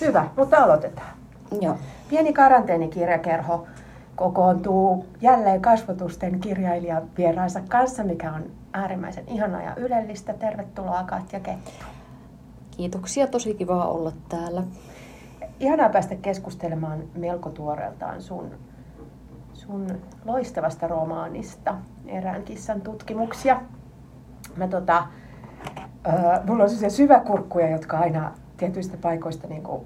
Hyvä, mutta aloitetaan. Joo. Pieni karanteenikirjakerho kokoontuu jälleen kasvotusten kirjailijan vieraansa kanssa, mikä on äärimmäisen ihanaa ja ylellistä. Tervetuloa Katja Kettu. Kiitoksia, tosi kiva olla täällä. Ihanaa päästä keskustelemaan melko tuoreeltaan sun, sun loistavasta romaanista, Erään kissan tutkimuksia. Mä tota, äh, mulla on sellaisia syväkurkkuja, jotka aina tietyistä paikoista niin kuin,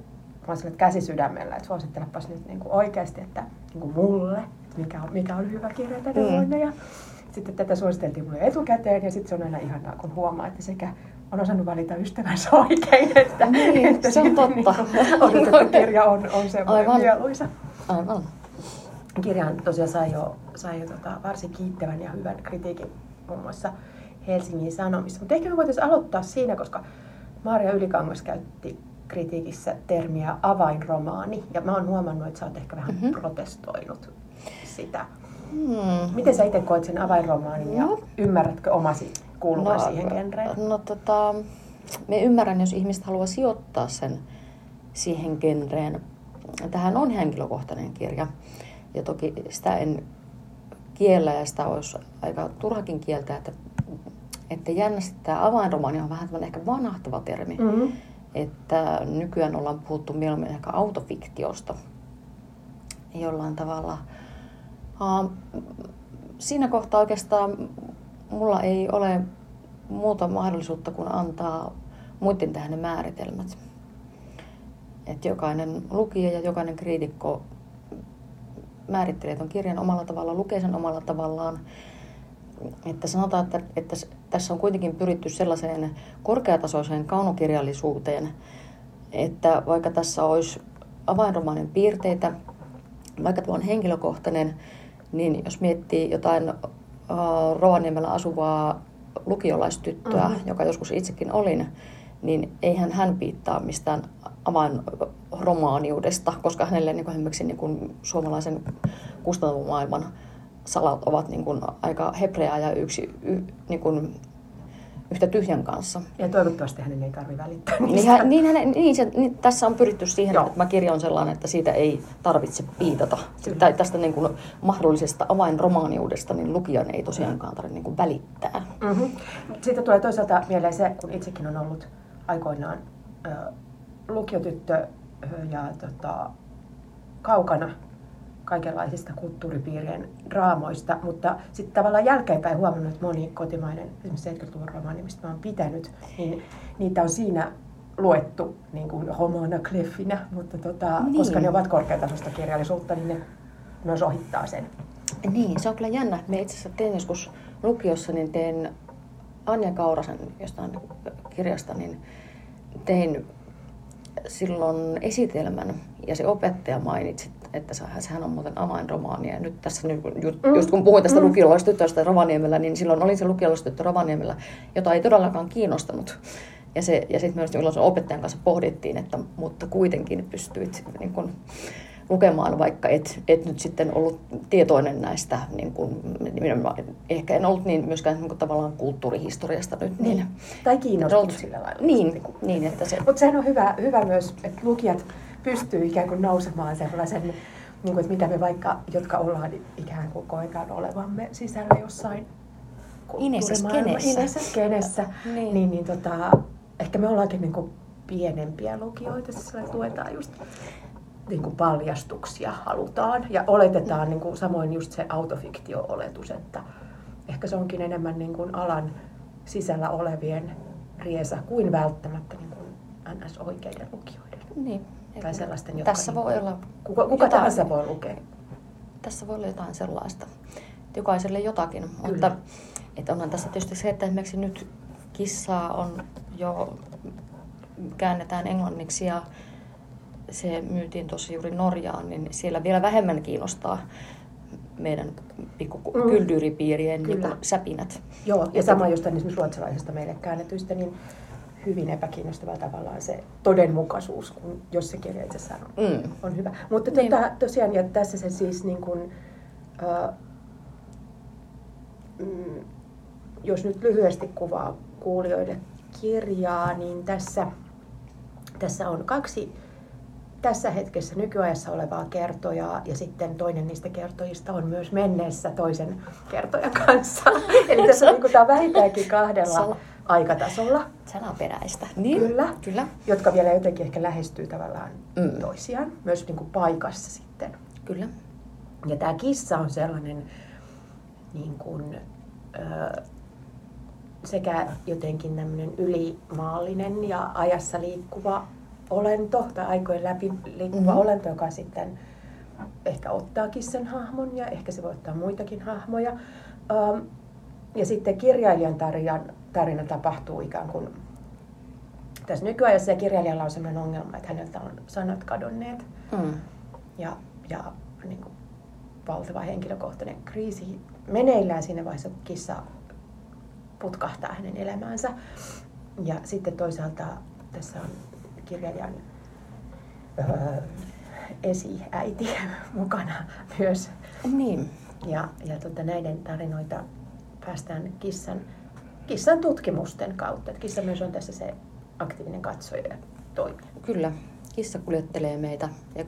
mä oon käsi sydämellä, että suosittelepas nyt niin kuin oikeasti, että niin kuin mulle, että mikä on, mikä on hyvä kirja tänä mm. vuonna. Ja sitten tätä suositeltiin mulle etukäteen ja sitten se on aina ihanaa, kun huomaa, että sekä on osannut valita ystävänsä oikein, että, niin, että se on totta. Niin odotettu kirja on, on semmoinen Aivan. mieluisa. Aivan. Kirjahan tosiaan sai jo, sai jo tota, varsin kiittävän ja hyvän kritiikin muun muassa Helsingin Sanomissa. Mutta ehkä me voitaisiin aloittaa siinä, koska Maria Ylikangas käytti kritiikissä termiä avainromaani. Ja mä oon huomannut, että sä oot ehkä vähän Mhm. mm-hmm. protestoinut sitä. Hmm. Miten sä itse koet sen avainromaanin ja No. ymmärrätkö omasi kuuluvan siihen genreen? No tota, me ymmärrän, jos ihmiset haluaa sijoittaa sen siihen genreen. Tähän on henkilökohtainen kirja. Ja toki sitä en kiellä ja sitä olisi aika turhakin kieltää, että, että jännästi tämä avainromaani on vähän tämmöinen ehkä vanahtava termi. Mm-hmm. Että nykyään ollaan puhuttu mieluummin ehkä autofiktiosta jollain tavalla. Uh, siinä kohtaa oikeastaan mulla ei ole muuta mahdollisuutta kuin antaa muiden tähän ne määritelmät. Että jokainen lukija ja jokainen kriitikko määrittelee ton kirjan omalla tavallaan, lukee sen omalla tavallaan. Että sanotaan, että, että tässä on kuitenkin pyritty sellaiseen korkeatasoiseen kaunokirjallisuuteen, että vaikka tässä olisi avainromaanin piirteitä, vaikka tämä on henkilökohtainen, niin jos miettii jotain uh, Rovaniemellä asuvaa lukiolaistyttöä, Mhm. mm-hmm. joka joskus itsekin olin, niin eihän hän piittaa mistään avainromaaniudesta, koska hänelle niin kuin esimerkiksi niin kuin suomalaisen kustantamomaailman salat ovat niin kuin aika hebreaa ja yksi, y, niin kuin yhtä tyhjän kanssa. Ja toivottavasti hänen ei tarvitse välittää Niin, niistä. hän, niin, hän, niin, se, niin tässä on pyritty siihen, Joo. että tämä kirja on sellainen, että siitä ei tarvitse piitata. Tai tästä niin kuin mahdollisesta avainromaaniudesta, niin lukijan ei tosiaankaan tarvitse niin kuin välittää. Mm-hmm. Siitä tulee toisaalta mieleen se, kun itsekin on ollut aikoinaan ö, lukiotyttö ja tota, kaukana kaikenlaisista kulttuuripiirien draamoista, mutta sitten tavallaan jälkeenpäin huomannut, että moni kotimainen, esimerkiksi 70-luvun romaani, mistä mä oon pitänyt, niin niitä on siinä luettu niin kuin homona kleffinä, mutta tota, Niin. koska ne ovat korkeatasoista kirjallisuutta, niin ne myös ohittaa sen. Niin, se on kyllä jännä. Me itse asiassa tein joskus lukiossa, niin tein Anja Kaurasen jostain kirjasta, niin tein silloin esitelmän ja se opettaja mainitsi, että se- sehän on muuten avainromaani. Ja nyt tässä, ju- Mm. just kun puhuin tästä Mm. lukiolaistytöstä Rovaniemellä, niin silloin oli se lukiolaistyttö Rovaniemellä, jota ei todellakaan kiinnostanut. Ja, se, ja sitten myös sen opettajan kanssa pohdittiin, että mutta kuitenkin pystyit niin kun, lukemaan, vaikka et, et nyt sitten ollut tietoinen näistä, niin kun, nimenomaan, ehkä en ollut niin myöskään niin kun, tavallaan kulttuurihistoriasta nyt. Niin, Niin. Tai kiinnostunut Olet- sillä lailla. niin, niin että se, Mutta sehän on hyvä, hyvä myös, että lukijat pystyy ikään kuin nousemaan sellaisen, niin kuin, että mitä me vaikka, jotka ollaan ikään kuin koetaan olevamme sisällä jossain Inessä kulttuurimaailman- skenessä. Inessä skenessä. Niin. niin, niin, tota, ehkä me ollaankin niin kuin pienempiä lukijoita, siis sillä luetaan just niin kuin paljastuksia halutaan ja oletetaan niin kuin, samoin just se autofiktio-oletus, että ehkä se onkin enemmän niin kuin alan sisällä olevien riesa kuin välttämättä niin kuin NS-oikeiden lukijoiden. niin, Tai sellaisten, jotka Tässä niin- voi olla Kuka, kuka tahansa voi lukea. tässä voi olla jotain sellaista. Jokaiselle jotakin. Kyllä. Mutta että onhan tässä tietysti se, että esimerkiksi nyt kissaa on jo käännetään englanniksi ja se myytiin tuossa juuri Norjaan, niin siellä vielä vähemmän kiinnostaa meidän pikku Mm. niin säpinät. Joo, ja Että- sama jostain esimerkiksi ruotsalaisesta meille käännetyistä, niin hyvin epäkiinnostava tavallaan se todenmukaisuus, kun jos se kirja itsessään on, Mm. on hyvä. Mutta Niin. tota, tosiaan, ja tässä se siis niin kuin, äh, mm, jos nyt lyhyesti kuvaa kuulijoille kirjaa, niin tässä, tässä on kaksi tässä hetkessä nykyajassa olevaa kertojaa ja sitten toinen niistä kertojista on myös menneessä toisen kertojan kanssa. Eli tässä on, niin tämä on vähintäänkin kahdella Sala. Aikatasolla. Salaperäistä. Niin, kyllä, kyllä. Jotka vielä jotenkin ehkä lähestyy tavallaan mm. toisiaan, myös niin kuin paikassa sitten. Kyllä. Ja tämä kissa on sellainen niin kuin, ö, sekä jotenkin tämmöinen ylimaallinen ja ajassa liikkuva olento tai aikojen läpi liikkuva mm-hmm. olento, joka sitten ehkä ottaakin sen hahmon ja ehkä se voi ottaa muitakin hahmoja. Um, ja sitten kirjailijan tarinan, tarina tapahtuu ikään kuin tässä nykyajassa ja kirjailijalla on sellainen ongelma, että häneltä on sanat kadonneet. Mm. Ja, ja niin kuin valtava henkilökohtainen kriisi meneillään siinä vaiheessa, kun kissa putkahtaa hänen elämäänsä. Ja sitten toisaalta tässä on kirjailijan öö, esiäiti mukana myös. Niin. Ja, ja tota, näiden tarinoita päästään kissan, kissan tutkimusten kautta. Et kissa myös on tässä se aktiivinen katsoja ja toimija. Kyllä. Kissa kuljettelee meitä ja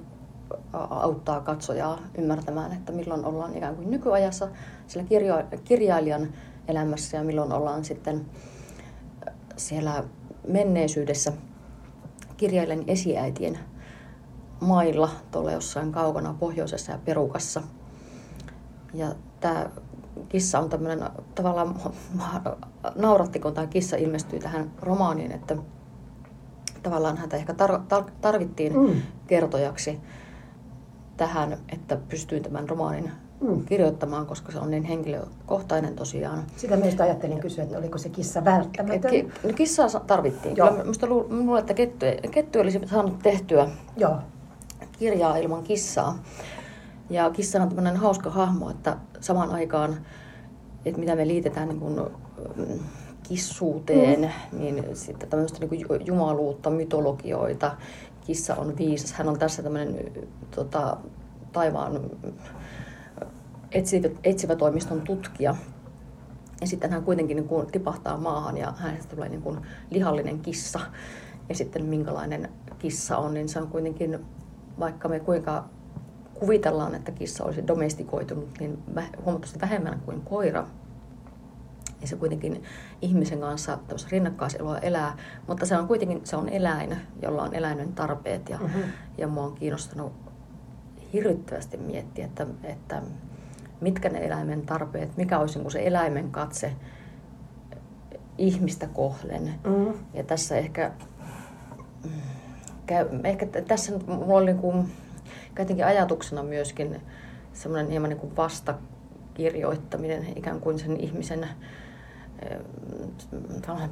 auttaa katsojaa ymmärtämään, että milloin ollaan ikään kuin nykyajassa sillä kirjo- kirjailijan elämässä ja milloin ollaan sitten siellä menneisyydessä kirjailijan esiäitien mailla tuolla jossain kaukana pohjoisessa ja perukassa. Ja tämä kissa on tämmöinen, tavallaan nauratti, kun tämä kissa ilmestyi tähän romaaniin, että tavallaan häntä ehkä tar- tarvittiin mm. kertojaksi tähän, että pystyin tämän romaanin mm. kirjoittamaan, koska se on niin henkilökohtainen tosiaan. Sitä myös ajattelin kysyä, että oliko se kissa välttämätön? Ki- no kissaa tarvittiin. Joo. Kyllä minusta luulen, että kettu, kettu olisi saanut tehtyä Joo. kirjaa ilman kissaa. Ja kissa on tämmöinen hauska hahmo, että samaan aikaan, että mitä me liitetään niin kuin, mm, kissuuteen, mm. niin sitten tämmöistä niin kuin jumaluutta, mytologioita. Kissa on viisas. Hän on tässä tämmöinen tota, taivaan etsivä, etsivä toimiston tutkija. Ja sitten hän kuitenkin niin kuin tipahtaa maahan ja hänestä tulee niin kuin lihallinen kissa. Ja sitten minkälainen kissa on, niin se on kuitenkin, vaikka me kuinka kuvitellaan, että kissa olisi domestikoitunut, niin huomattavasti vähemmän kuin koira. Ja se kuitenkin ihmisen kanssa rinnakkaiseloa elää, mutta se on kuitenkin se on eläin, jolla on eläimen tarpeet. Ja, mm-hmm. ja mua on kiinnostanut hirvittävästi miettiä, että, että mitkä ne eläimen tarpeet, mikä olisi niin se eläimen katse ihmistä kohden. Mm. Ja tässä ehkä, ehkä tässä mulla oli niin kuin, ajatuksena myöskin semmoinen hieman niin kuin vastakirjoittaminen, ikään kuin sen ihmisen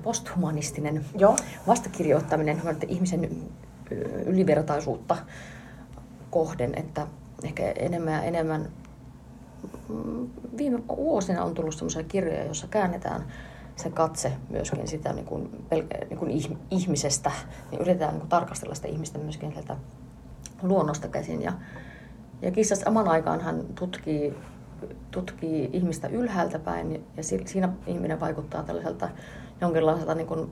posthumanistinen Joo. vastakirjoittaminen, ihmisen ylivertaisuutta kohden, että ehkä enemmän ja enemmän viime vuosina on tullut sellaisia kirjoja, joissa käännetään se katse myöskin sitä niin kuin, niin kuin ihmisestä, niin yritetään niin kuin tarkastella sitä ihmistä myöskin sieltä luonnosta käsin. Ja, ja kissa saman aikaan hän tutkii, tutkii ihmistä ylhäältä päin ja siinä ihminen vaikuttaa tällaiselta jonkinlaiselta niin kuin,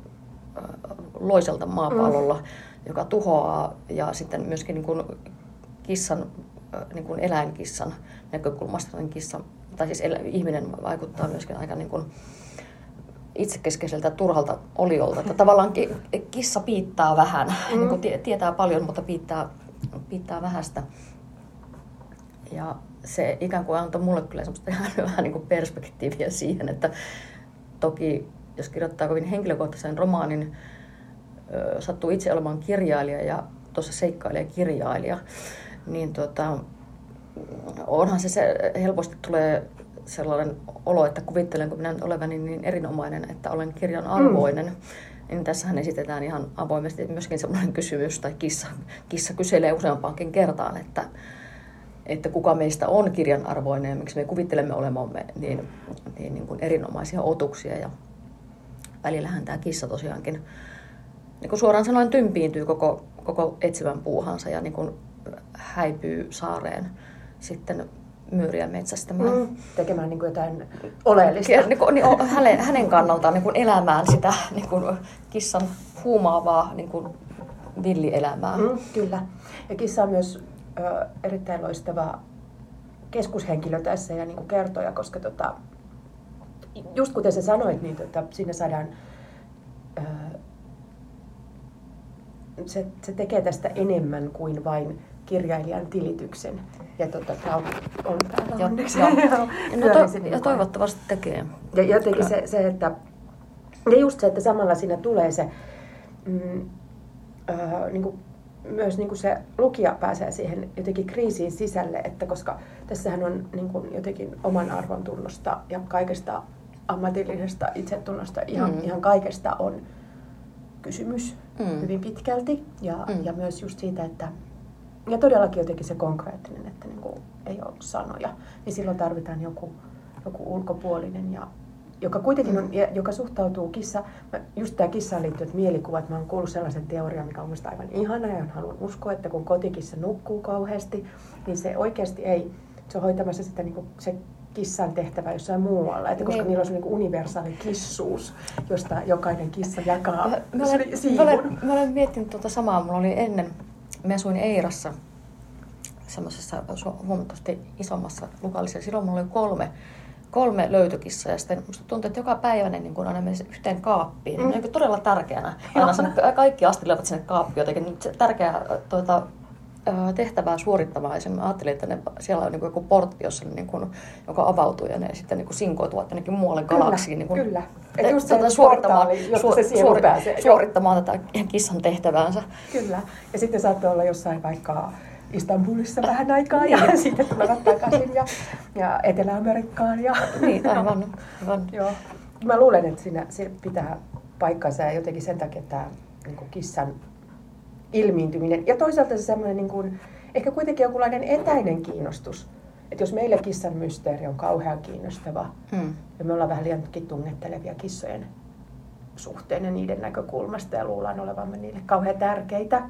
loiselta maapallolla, mm. joka tuhoaa ja sitten myöskin niin kuin kissan niin kuin eläinkissan näkökulmasta, niin kissa, tai siis elä, ihminen vaikuttaa myöskin aika niin kuin itsekeskeiseltä turhalta oliolta. Että tavallaan kissa piittaa vähän, mm. niin kuin tietää paljon, mutta piittaa, piittaa vähästä. Ja se ikään kuin antoi mulle kyllä semmoista vähän niin kuin perspektiiviä siihen, että toki jos kirjoittaa kovin henkilökohtaisen romaanin, sattuu itse olemaan kirjailija ja tuossa seikkailee kirjailija, niin tota, onhan se, se helposti tulee sellainen olo, että kuvittelenko minä olevani niin erinomainen, että olen kirjan arvoinen. Mm. Niin tässähän esitetään ihan avoimesti myöskin sellainen kysymys, tai kissa, kissa kyselee useampaankin kertaan, että, että kuka meistä on kirjan arvoinen ja miksi me kuvittelemme olemamme niin, niin, niin kuin erinomaisia otuksia. Ja välillähän tämä kissa tosiaankin niin kuin suoraan sanoen tympiintyy koko, koko etsivän puuhansa ja niin kuin häipyy saareen sitten myyriä metsästämään. Mm, tekemään niin kuin jotain oleellista. Niin kuin, niin, hänen, hänen kannaltaan niin kuin elämään sitä niin kuin kissan huumaavaa niin kuin villielämää. Mm, kyllä. Ja kissa on myös ö, erittäin loistava keskushenkilö tässä ja niin kuin kertoja, koska tota, just kuten sä sanoit, niin tota, siinä saadaan, ö, se, se tekee tästä enemmän kuin vain kirjailijan tilityksen. Ja tota, on, täällä Ja- onneksi. Kyllä No to, ja toivottavasti tekee. ja jotenkin se, se, että ja just se, että samalla siinä tulee se, mm, öö, niin kuin, myös niin kuin se lukija pääsee siihen jotenkin kriisiin sisälle, että koska tässähän on niin kuin jotenkin oman arvon tunnosta ja kaikesta ammatillisesta itsetunnosta, ihan, Mm. ihan kaikesta on kysymys Mm. hyvin pitkälti. Ja, Mm. ja myös just siitä, että ja todellakin jotenkin se konkreettinen, että niin kuin ei ole sanoja, niin silloin tarvitaan joku, joku ulkopuolinen, ja, joka kuitenkin on, ja, joka suhtautuu kissa, mä- just tämä kissaan liittyvät mielikuvat, mä oon kuullut sellaisen teorian, mikä on mielestäni aivan ihana ja haluan uskoa, että kun kotikissa nukkuu kauheasti, niin se oikeasti ei, se on hoitamassa sitä niin kuin se kissan tehtävä jossain muualla, että koska Niin. niillä on se niin universaali kissuus, josta jokainen kissa jakaa Mä, mä, olen, mä, siivun. olen, mä olen miettinyt tuota samaa. Mulla oli ennen, mä asuin Eirassa, semmoisessa huomattavasti isommassa lokaalissa. Silloin mulla oli kolme, kolme löytökissaa ja sitten musta tuntui, että joka päivä ne niin kun aina menisi yhteen kaappiin. Mm. Mm. Niin todella tärkeänä. Aina sinne, kaikki astelevat sinne kaappiin jotenkin. Nyt se tärkeää tuota, tehtävää suorittamaan. Ja mä ajattelin, että ne, siellä on niin joku portti, jossa ne, niin kuin, joka avautuu ja ne sitten niin sinkoituvat jonnekin muualle Kyllä, galaksiin. Niin kuin, kyllä. Et just se tuota, suorittamaan, portaali, se sielu pääsee. Suorittamaan tätä kissan tehtäväänsä. Kyllä. Ja sitten saattoi olla jossain vaikka Istanbulissa vähän aikaa ja sitten tulevat takaisin ja, ja Etelä-Amerikkaan. Ja, Niin, aivan. aivan. Joo. Mä luulen, että siinä se pitää paikkansa ja jotenkin sen takia tämä niin kissan ilmiintyminen. Ja toisaalta se semmoinen niin kuin, ehkä kuitenkin jonkunlainen etäinen kiinnostus. Että jos meille kissan mysteeri on kauhean kiinnostava Mm. ja me ollaan vähän liiankin tunnettelevia kissojen suhteen ja niiden näkökulmasta ja luullaan olevamme niille kauhean tärkeitä,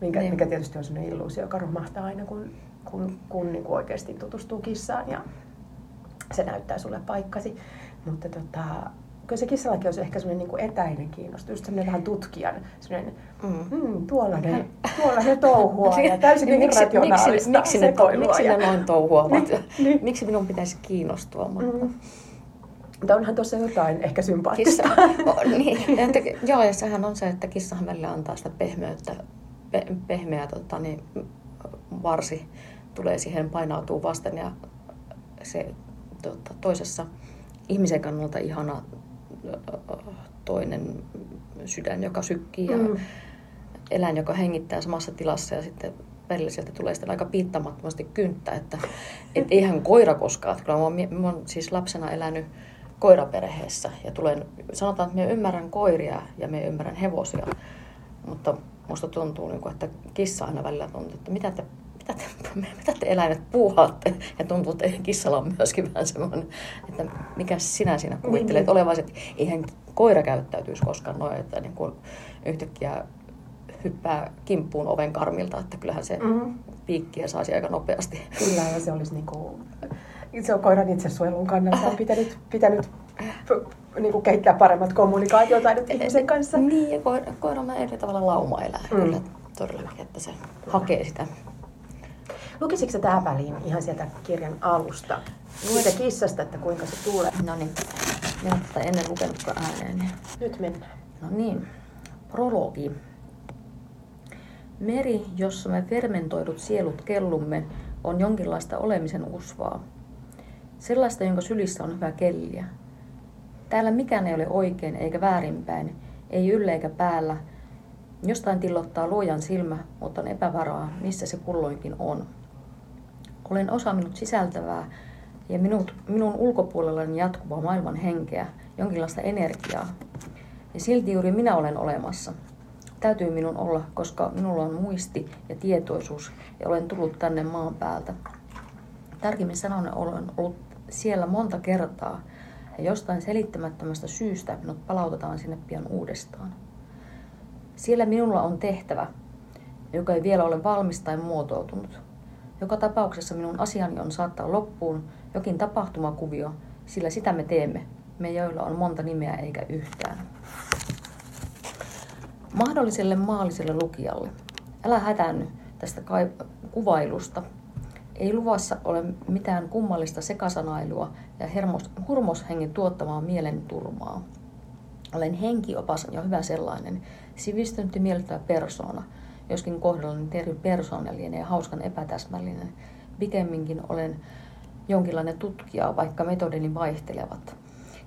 minkä, Niin. mikä tietysti on sellainen illuusio, joka romahtaa aina, kun, kun, kun niin kuin oikeasti tutustuu kissaan ja se näyttää sulle paikkasi. Mutta tota, kyllä se kissallakin on se ehkä sellainen niin kuin etäinen kiinnostus, just sellainen vähän tutkijan, sellainen, Mm. hmm, tuolla ne, tuolla ne touhua ja täysin Niin miksi, miksi, miksi, ne, to, miksi ne noin touhuavat? Niin, niin. Miksi minun pitäisi kiinnostua? Mutta Mm. Mutta onhan tuossa jotain ehkä kissa, sympaattista. oh, niin, että, joo, ja sehän on se, että kissahan välillä antaa sitä pehmeyttä, pe, pehmeä tota, niin, varsi tulee siihen painautuu vasten ja se tota, toisessa ihmisen kannalta ihana toinen sydän, joka sykkii ja Mm. eläin, joka hengittää samassa tilassa ja sitten välillä sieltä tulee sitten aika piittamattomasti kynttä, että et eihän koira koskaan. Että Kyllä mä oon, mä oon siis lapsena elänyt koiraperheessä ja tulen, sanotaan, että mä ymmärrän koiria ja mä ymmärrän hevosia, mutta musta tuntuu, niin kuin, että kissa aina välillä tuntuu, että mitä te, mitä te, mitä te eläimet puuhaatte. Ja tuntuu, että kissalla on myöskin vähän semmoinen, että mikä sinä siinä kuvittelet niin. olevasi, että eihän koira käyttäytyisi koskaan noin, että niin kuin yhtäkkiä hyppää kimppuun oven karmilta, että kyllähän se Mm. piikkiä saisi aika nopeasti. Kyllä, ja se olisi niinku, se on koiran itsesuojelun kannalta on pitänyt, pitänyt p- niinku kehittää paremmat kommunikaatiotaidot ihmisen kanssa. Niin, ja koira, koira on eri tavalla laumaeläin Mm. mm. kyllä todellakin, että se hakee sitä. Lukisitko sä tähän väliin ihan sieltä kirjan alusta? Siitä kissasta, että kuinka se tulee. No niin, minä tätä ennen lukenutkaan ääneen. niin- Nyt mennään. No niin, prologi. Meri, jossa me fermentoidut sielut kellumme, on jonkinlaista olemisen usvaa. Sellaista, jonka sylissä on hyvä kelliä. Täällä mikään ei ole oikein eikä väärinpäin, ei yllä eikä päällä. Jostain tillottaa luojan silmä, mutta on epävaraa, missä se kulloinkin on. Olen osa minut sisältävää ja minut, minun ulkopuolellani jatkuvaa maailman henkeä, jonkinlaista energiaa. Ja silti juuri minä olen olemassa. Täytyy minun olla, koska minulla on muisti ja tietoisuus ja olen tullut tänne maan päältä. Tarkemmin sanoen olen ollut siellä monta kertaa ja jostain selittämättömästä syystä minut palautetaan sinne pian uudestaan. Siellä minulla on tehtävä, joka ei vielä ole valmis tai muotoutunut. Joka tapauksessa minun asiani on saattaa loppuun jokin tapahtumakuvio, sillä sitä me teemme, me joilla on monta nimeä eikä yhtään. Mahdolliselle maalliselle lukijalle. Älä hätäänny tästä kuvailusta. Ei luvassa ole mitään kummallista sekasanailua ja hermos, hurmoshengen tuottamaa mielen turmaa. Olen henkiopas ja hyvä sellainen, sivistynyt ja miellyttävä persoona, joskin kohdallani termi persoonallinen ja hauskan epätäsmällinen. Pikemminkin olen jonkinlainen tutkija, vaikka metodini vaihtelevat.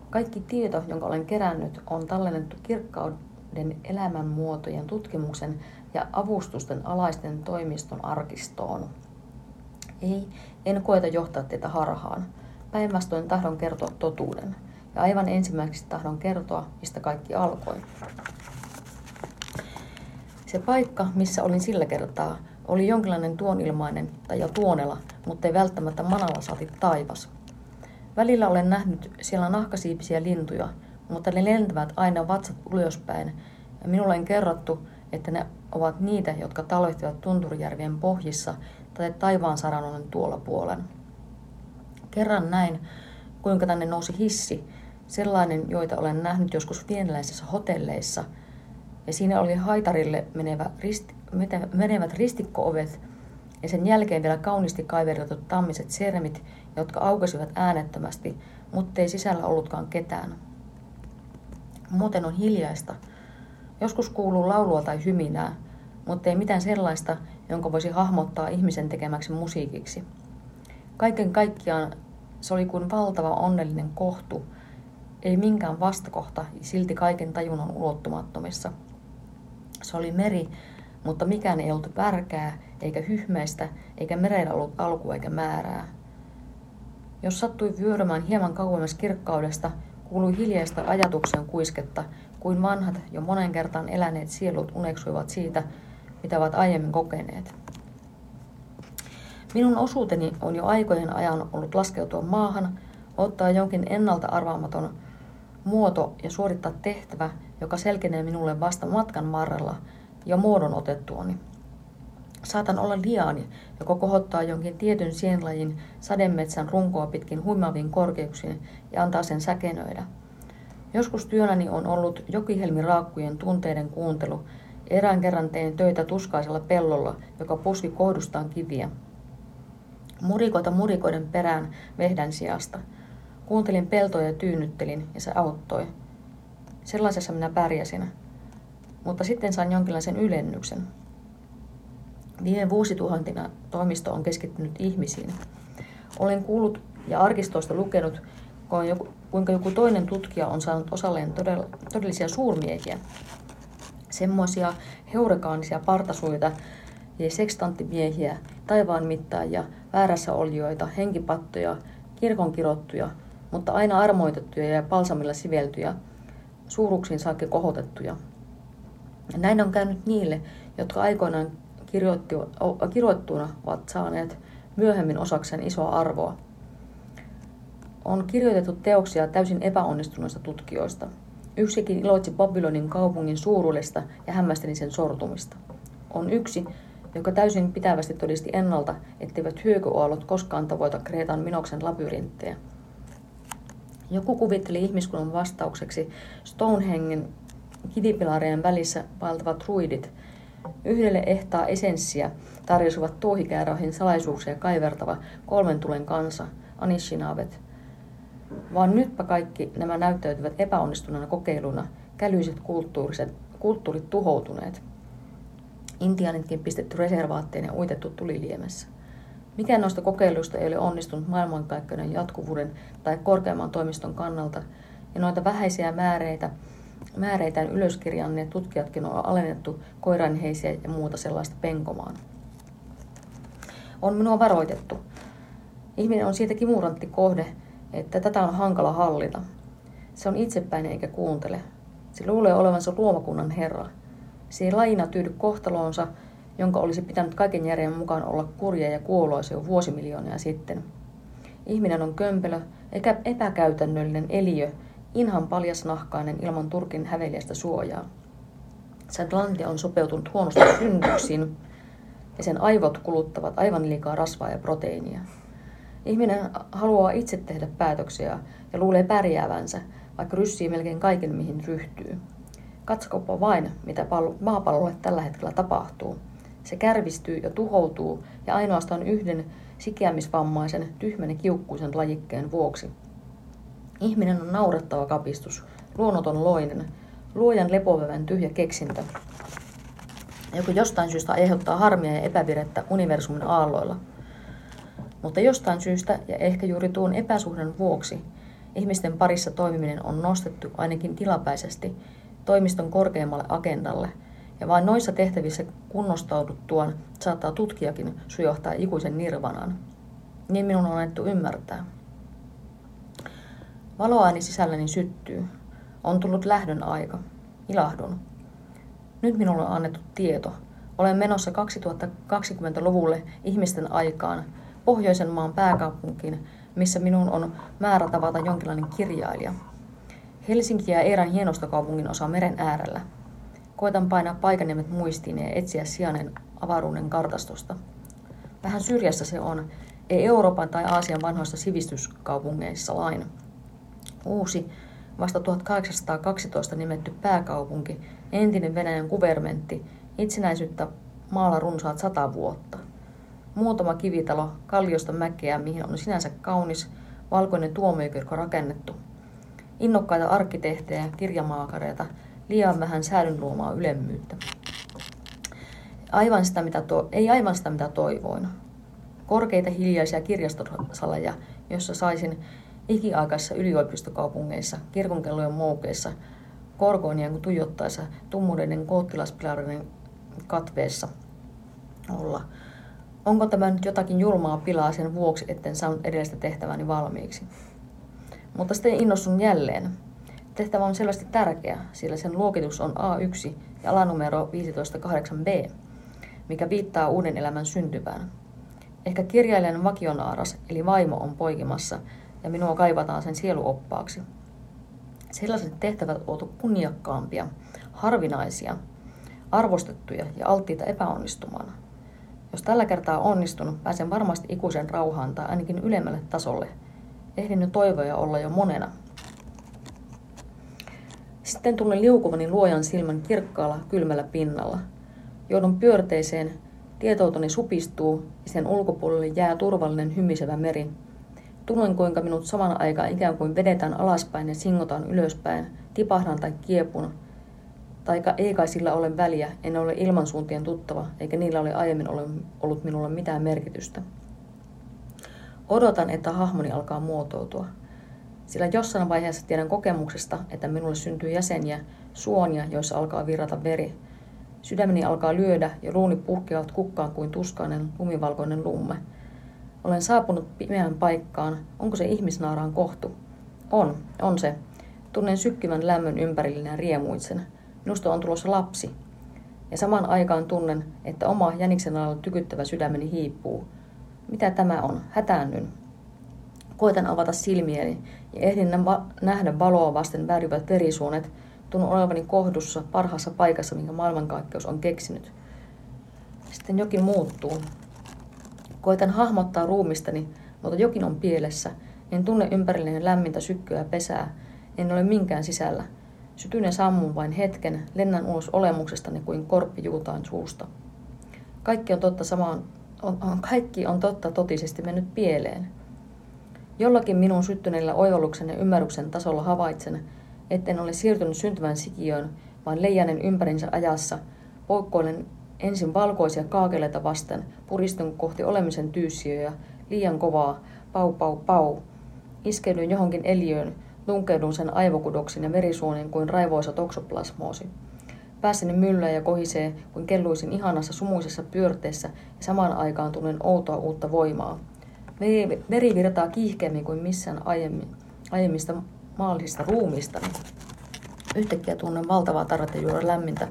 Kaikki tieto, jonka olen kerännyt, on tallennettu kirkkauden elämänmuotojen tutkimuksen ja avustusten alaisten toimiston arkistoon. Ei, en koeta johtaa teitä harhaan. Päinvastoin tahdon kertoa totuuden. Ja aivan ensimmäiseksi tahdon kertoa, mistä kaikki alkoi. Se paikka, missä olin sillä kertaa, oli jonkinlainen tuonilmainen tai jo tuonela, mutta ei välttämättä manala saati taivas. Välillä olen nähnyt siellä nahkasiipisiä lintuja, mutta ne lentävät aina vatsat ylöspäin, ja minulle on kerrottu, että ne ovat niitä, jotka taloihtivat Tunturijärvien pohjissa tai taivaan saranonen tuolla puolen. Kerran näin, kuinka tänne nousi hissi, sellainen, joita olen nähnyt joskus pieniläisissä hotelleissa, ja siinä oli haitarille menevä risti, menevät ristikkoovet ja sen jälkeen vielä kauniisti kaiverretut tammiset sermit, jotka aukesivat äänettömästi, mutta ei sisällä ollutkaan ketään. Muuten on hiljaista. Joskus kuuluu laulua tai hyminää, mutta ei mitään sellaista, jonka voisi hahmottaa ihmisen tekemäksi musiikiksi. Kaiken kaikkiaan se oli kuin valtava onnellinen kohtu, ei minkään vastakohta, silti kaiken tajunnan ulottumattomissa. Se oli meri, mutta mikään ei ollut värkää, eikä hyhmeistä, eikä merellä ollut alku eikä määrää. Jos sattui vyörymään hieman kauemmas kirkkaudesta, kuului hiljaista ajatuksen kuisketta, kuin vanhat jo monen kertaan eläneet sielut uneksuivat siitä, mitä ovat aiemmin kokeneet. Minun osuuteni on jo aikojen ajan ollut laskeutua maahan, ottaa jonkin ennalta arvaamaton muoto ja suorittaa tehtävä, joka selkenee minulle vasta matkan varrella jo muodon otettuani. Saatan olla liaani, joka kohottaa jonkin tietyn sienlajin sademetsän runkoa pitkin huimaviin korkeuksiin ja antaa sen säkenöidä. Joskus työnäni on ollut jokihelmiraakkujen tunteiden kuuntelu. Erään kerran tein töitä tuskaisella pellolla, joka puski kohdustaan kiviä. Murikoita murikoiden perään vehdän sijasta. Kuuntelin peltoja ja tyynnyttelin, ja se auttoi. Sellaisessa minä pärjäsin. Mutta sitten sain jonkinlaisen ylennyksen. Viime vuosituhantina toimisto on keskittynyt ihmisiin. Olen kuullut ja arkistoista lukenut, kuinka joku toinen tutkija on saanut osalleen todellisia suurmiehiä. Semmoisia heurekaanisia partasuita ja sekstanttimiehiä, taivaan mittaajia, väärässä olioita, henkipattoja, kirkonkirottuja, mutta aina armoitettuja ja palsamilla siveltyjä, suuruksiin saakka kohotettuja. Näin on käynyt niille, jotka aikoinaan kirjoittuna ovat saaneet myöhemmin osakseen isoa arvoa. On kirjoitettu teoksia täysin epäonnistuneista tutkijoista. Yksikin iloitsi Babylonin kaupungin suuruudesta ja hämmästeli sen sortumista. On yksi, joka täysin pitävästi todisti ennalta, etteivät hyökyaallot koskaan tavoita Kreetan Minoksen labyrinttejä. Joku kuvitteli ihmiskunnan vastaukseksi Stonehengen kivipilarien välissä vaeltavat ruidit. Yhdelle ehtaa esenssiä tarjosivat tuohikääräihin salaisuuksia kaivertava kolmen tulen kansa, Anishinaabet. Vaan nytpä kaikki nämä näyttäytyvät epäonnistuneena kokeiluna, kälyiset kulttuuriset, kulttuurit tuhoutuneet. Intianitkin pistetty reservaatteen ja uitettu tuliliemessä. Mikään noista kokeiluista ei ole onnistunut maailmankaikkeuden jatkuvuuden tai korkeamman toimiston kannalta, ja noita vähäisiä määreitä määreitään ylöskirjanneet tutkijatkin on alennettu koiranheisiä ja muuta sellaista penkomaan. On minua varoitettu. Ihminen on siitä kimurantti kohde, että tätä on hankala hallita. Se on itsepäinen eikä kuuntele. Se luulee olevansa luomakunnan herra. Se ei laina tyydy kohtaloonsa, jonka olisi pitänyt kaiken järjen mukaan olla kurja ja kuoloisa jo vuosimiljoonia sitten. Ihminen on kömpelö eikä epäkäytännöllinen eliö, inhan paljasnahkainen ilman turkin häveliästä suojaa. Sen lantia on sopeutunut huonosti synnyksiin ja sen aivot kuluttavat aivan liikaa rasvaa ja proteiinia. Ihminen haluaa itse tehdä päätöksiä ja luulee pärjäävänsä, vaikka ryssii melkein kaiken mihin ryhtyy. Katsokopa vain, mitä maapallolle tällä hetkellä tapahtuu. Se kärvistyy ja tuhoutuu ja ainoastaan yhden sikeämisvammaisen, tyhmän ja kiukkuisen lajikkeen vuoksi. Ihminen on naurettava kapistus, luonnoton loinen, luojan lepovävän tyhjä keksintö, joka jostain syystä aiheuttaa harmia ja epävirettä universumin aalloilla. Mutta jostain syystä, ja ehkä juuri tuon epäsuhdan vuoksi, ihmisten parissa toimiminen on nostettu ainakin tilapäisesti toimiston korkeammalle agendalle, ja vain noissa tehtävissä kunnostauduttuaan saattaa tutkijakin sujohtaa ikuisen nirvanan. Niin minun on annettu ymmärtää. Valoaini sisälläni syttyy. On tullut lähdön aika. Ilahdun. Nyt minulle on annettu tieto. Olen menossa 2020-luvulle ihmisten aikaan, pohjoisen maan pääkaupunkiin, missä minun on määrä tavata jonkinlainen kirjailija. Helsinki ja Eeran hienostokaupungin osa meren äärellä. Koitan painaa paikaniemet muistiin ja etsiä sijainen avaruuden kartastosta. Vähän syrjässä se on, ei Euroopan tai Aasian vanhoissa sivistyskaupungeissa lain. Uusi, vasta 1812 nimetty pääkaupunki, entinen Venäjän kuvermentti, itsenäisyyttä maalla runsaat sata vuotta. Muutama kivitalo, kalliosta mäkeä, mihin on sinänsä kaunis, valkoinen tuomiokirkko rakennettu. Innokkaita arkkitehtejä, kirjamaakareita, liian vähän säädyn luomaa ylemmyyttä. Aivan sitä, mitä to- ei aivan sitä, mitä toivoin. Korkeita hiljaisia kirjastosaleja, jossa saisin ikiaikaisissa yliopistokaupungeissa, kirkonkellojen moukeissa, korkoonien tuijottaessa tummuuden koottilaspilarin katveessa olla. Onko tämä nyt jotakin julmaa pilaa sen vuoksi, etten saanut edellistä tehtäväni valmiiksi? Mutta sitten innostun jälleen. Tehtävä on selvästi tärkeä, sillä sen luokitus on A1 ja alanumero 158b, mikä viittaa uuden elämän syntyvään. Ehkä kirjailijan vakionaaras, eli vaimo, on poikimassa, ja minua kaivataan sen sieluoppaaksi. Sellaiset tehtävät ovat kunniakkaampia, harvinaisia, arvostettuja ja alttiita epäonnistumaan. Jos tällä kertaa onnistun, pääsen varmasti ikuisen rauhaan tai ainakin ylemmälle tasolle. Ehdin jo toivoja olla jo monena. Sitten tunnen liukuvani luojan silmän kirkkaalla, kylmällä pinnalla. Joudun pyörteiseen, tietoutoni supistuu ja sen ulkopuolelle jää turvallinen hymisevä meri. Tunnen kuinka minut saman aikaan ikään kuin vedetään alaspäin ja singotaan ylöspäin, tipahdan tai kiepun. Taika ei kai sillä ole väliä, en ole ilmansuuntien tuttava, eikä niillä ole aiemmin ollut minulle mitään merkitystä. Odotan, että hahmoni alkaa muotoutua. Sillä jossain vaiheessa tiedän kokemuksesta, että minulle syntyy jäseniä, suonia, joissa alkaa virrata veri. Sydämeni alkaa lyödä ja luuni puhkeavat kukkaan kuin tuskainen lumivalkoinen lumme. Olen saapunut pimeään paikkaan. Onko se ihmisnaaraan kohtu? On, on se. Tunnen sykkivän lämmön ympärillinen ja riemuitsen. Minusta on tulossa lapsi. Ja samaan aikaan tunnen, että oma jäniksen alalla tykyttävä sydämeni hiipuu. Mitä tämä on? Hätäännyn. Koitan avata silmieni ja ehdin nähdä valoa vasten väryvät verisuonet, tunnen olevani kohdussa parhaassa paikassa, minkä maailmankaikkeus on keksinyt. Sitten jokin muuttuu. Koitan hahmottaa ruumistani, mutta jokin on pielessä. En tunne ympärilleni lämmintä sykkyä ja pesää. En ole minkään sisällä. Sytyn ja sammun vain hetken, lennän ulos olemuksestani kuin korppi juutaan suusta. Kaikki on totta samaan, on, on, kaikki on totta totisesti mennyt pieleen. Jollakin minun syttyneellä oivalluksen ja ymmärryksen tasolla havaitsen, etten ole siirtynyt syntymän sikiöön, vaan leijanen ympärinsä ajassa, poikkoilen ensin valkoisia kaakeleita vasten, puristun kohti olemisen tyyssiöjä, liian kovaa, pau pau pau. Iskeydyin johonkin eliöön, tunkeudun sen aivokudoksen ja verisuonien kuin raivoisa toksoplasmoosi. Päässäni myllyä ja kohisee, kuin kelluisin ihanassa sumuisessa pyörteessä ja samaan aikaan tunnen outoa uutta voimaa. Veri, virtaa kiihkeämmin kuin missään aiemmin, aiemmista maallisista ruumista. Yhtäkkiä tunnen valtavaa tarvetta juoda lämmintä,